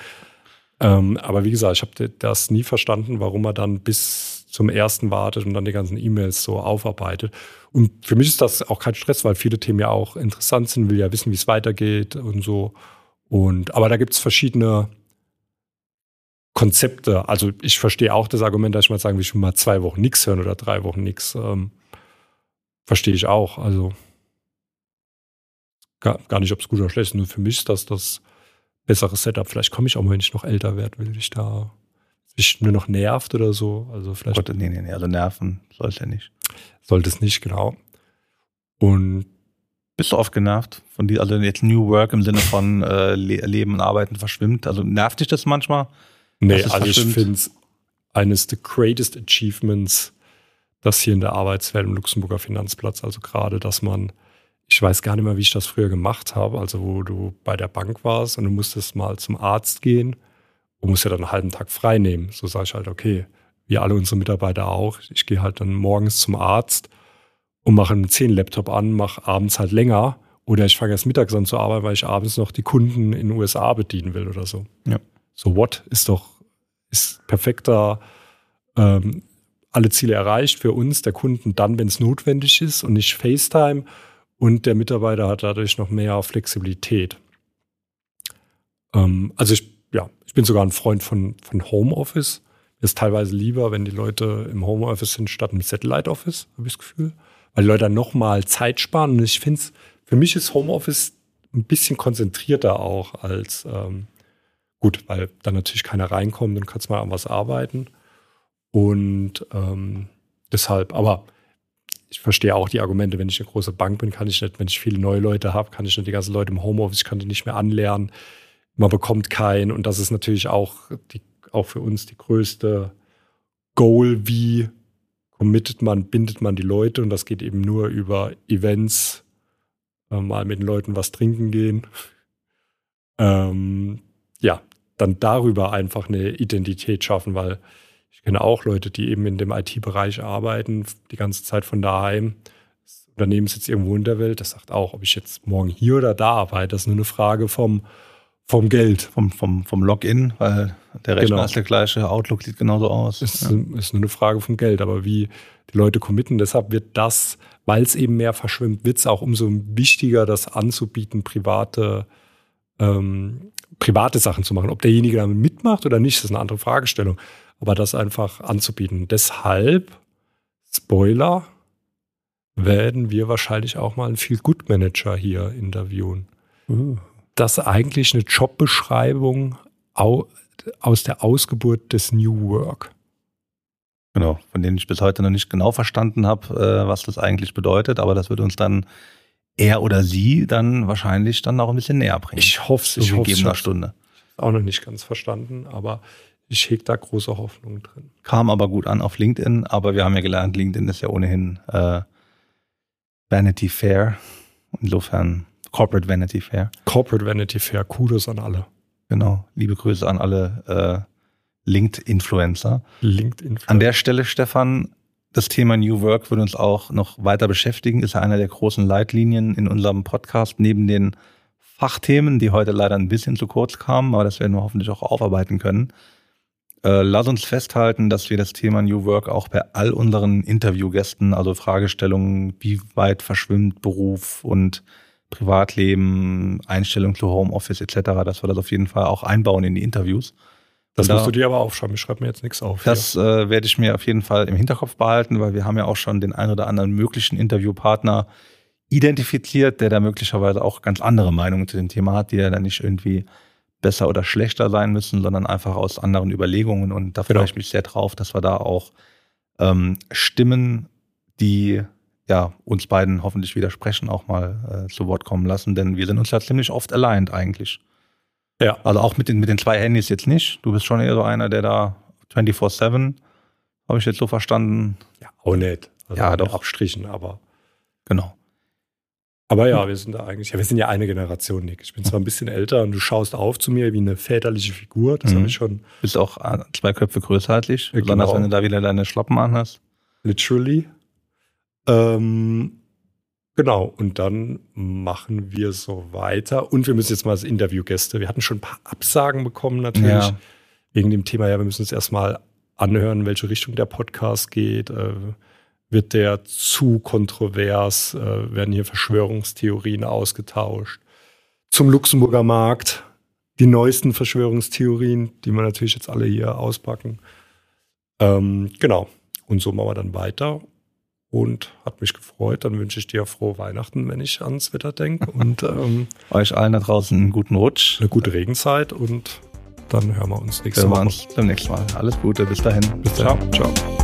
Ähm, aber wie gesagt, ich habe das nie verstanden, warum man dann bis zum ersten wartet und dann die ganzen E-Mails so aufarbeitet. Und für mich ist das auch kein Stress, weil viele Themen ja auch interessant sind, will ja wissen, wie es weitergeht und so. Und aber da gibt es verschiedene Konzepte. Also ich verstehe auch das Argument, dass ich mal sagen will, ich mal zwei Wochen nichts hören oder drei Wochen nichts. Ähm, verstehe ich auch. Also gar, gar nicht, ob es gut oder schlecht ist. Nur für mich ist das das bessere Setup. Vielleicht komme ich auch mal, wenn ich noch älter werde, will ich da mich nur noch nervt oder so. Also vielleicht Gott, nee, nee, nee, also Nerven sollte nicht. sollte es nicht, genau. Und Bist du oft genervt von die, also jetzt New Work im Sinne von äh, Leben und Arbeiten verschwimmt? Also nervt dich das manchmal? Nee, also ich finde es eines der greatest achievements, das hier in der Arbeitswelt im Luxemburger Finanzplatz. Also gerade, dass man, ich weiß gar nicht mehr, wie ich das früher gemacht habe, also wo du bei der Bank warst und du musstest mal zum Arzt gehen und musst ja dann einen halben Tag frei nehmen. So sage ich halt, okay, wie alle unsere Mitarbeiter auch. Ich gehe halt dann morgens zum Arzt und mache einen 10 Laptop an, mache abends halt länger. Oder ich fange erst mittags an zu arbeiten, weil ich abends noch die Kunden in den USA bedienen will oder so. Ja. So what ist doch, ist perfekter, ähm, alle Ziele erreicht für uns, der Kunden dann, wenn es notwendig ist und nicht FaceTime. Und der Mitarbeiter hat dadurch noch mehr Flexibilität. Ähm, also ich, ja, ich bin sogar ein Freund von, von Homeoffice. Ist teilweise lieber, wenn die Leute im Homeoffice sind, statt im Satellite Office, habe ich das Gefühl weil die Leute dann nochmal Zeit sparen. Und ich finde es, für mich ist Homeoffice ein bisschen konzentrierter auch als ähm, gut, weil dann natürlich keiner reinkommt und kannst mal an was arbeiten. Und ähm, deshalb, aber ich verstehe auch die Argumente, wenn ich eine große Bank bin, kann ich nicht, wenn ich viele neue Leute habe, kann ich nicht die ganzen Leute im Homeoffice, ich kann die nicht mehr anlernen. Man bekommt keinen. Und das ist natürlich auch, die, auch für uns die größte Goal, wie committet man, bindet man die Leute und das geht eben nur über Events, äh, mal mit den Leuten was trinken gehen. Ähm, ja, dann darüber einfach eine Identität schaffen, weil ich kenne auch Leute, die eben in dem IT-Bereich arbeiten, die ganze Zeit von daheim. Das Unternehmen sitzt irgendwo in der Welt, das sagt auch, ob ich jetzt morgen hier oder da arbeite, das ist nur eine Frage vom, vom Geld. Vom, vom, vom Login, weil der Rechner genau. ist der gleiche, Outlook sieht genauso aus. Ist, ja. ist nur eine Frage vom Geld, aber wie die Leute committen, deshalb wird das, weil es eben mehr verschwimmt, wird es auch umso wichtiger, das anzubieten, private, ähm, private Sachen zu machen. Ob derjenige damit mitmacht oder nicht, ist eine andere Fragestellung. Aber das einfach anzubieten. Deshalb, Spoiler, werden wir wahrscheinlich auch mal einen Feel-Good-Manager hier interviewen. Uh das eigentlich eine Jobbeschreibung aus der Ausgeburt des New Work. Genau, von denen ich bis heute noch nicht genau verstanden habe, äh, was das eigentlich bedeutet, aber das wird uns dann er oder sie dann wahrscheinlich dann auch ein bisschen näher bringen. Ich hoffe es, ich hoffe es. Stunde. Auch noch nicht ganz verstanden, aber ich hege da große Hoffnung drin. Kam aber gut an auf LinkedIn, aber wir haben ja gelernt, LinkedIn ist ja ohnehin äh, Vanity Fair. Insofern Corporate Vanity Fair. Corporate Vanity Fair, Kudos an alle. Genau, liebe Grüße an alle äh, Linked-Influencer. Linked-Influencer. An der Stelle, Stefan, das Thema New Work wird uns auch noch weiter beschäftigen, ist ja einer der großen Leitlinien in unserem Podcast, neben den Fachthemen, die heute leider ein bisschen zu kurz kamen, aber das werden wir hoffentlich auch aufarbeiten können. Äh, lass uns festhalten, dass wir das Thema New Work auch bei all unseren Interviewgästen, also Fragestellungen, wie weit verschwimmt Beruf und Privatleben, Einstellung zu Homeoffice etc., dass wir das auf jeden Fall auch einbauen in die Interviews. Das musst du dir aber aufschreiben. Ich schreibe mir jetzt nichts auf. Das äh, werde ich mir auf jeden Fall im Hinterkopf behalten, weil wir haben ja auch schon den ein oder anderen möglichen Interviewpartner identifiziert, der da möglicherweise auch ganz andere Meinungen zu dem Thema hat, die ja dann nicht irgendwie besser oder schlechter sein müssen, sondern einfach aus anderen Überlegungen. Und da freue genau. ich mich sehr drauf, dass wir da auch ähm, Stimmen, die ja, uns beiden hoffentlich widersprechen, auch mal äh, zu Wort kommen lassen, denn wir sind uns ja ziemlich oft aligned eigentlich. Ja. Also auch mit den, mit den zwei Handys jetzt nicht. Du bist schon eher so einer, der da 24-7, habe ich jetzt so verstanden. Ja, auch nicht. Also ja, doch. Abstrichen, aber. Genau. Aber ja, wir sind da eigentlich, ja, wir sind ja eine Generation, Nick. Ich bin zwar ein bisschen älter und du schaust auf zu mir wie eine väterliche Figur. Das mhm. habe ich schon. Bist auch zwei Köpfe größer als ich, besonders genau. wenn du da wieder deine Schlappen anhast. Literally. Ähm, genau, und dann machen wir so weiter. Und wir müssen jetzt mal als Interviewgäste, wir hatten schon ein paar Absagen bekommen natürlich, ja. wegen dem Thema, ja, wir müssen uns erstmal anhören, in welche Richtung der Podcast geht. Äh, wird der zu kontrovers? Äh, werden hier Verschwörungstheorien ausgetauscht? Zum Luxemburger Markt die neuesten Verschwörungstheorien, die wir natürlich jetzt alle hier auspacken. Ähm, genau. Und so machen wir dann weiter und hat mich gefreut. Dann wünsche ich dir frohe Weihnachten, wenn ich ans Wetter denke. Und ähm, euch allen da draußen einen guten Rutsch. Eine gute Regenzeit und dann hören wir uns nächstes Mal. Wir uns beim nächsten Mal. Alles Gute, bis dahin. Bis dahin. Ciao. Ciao.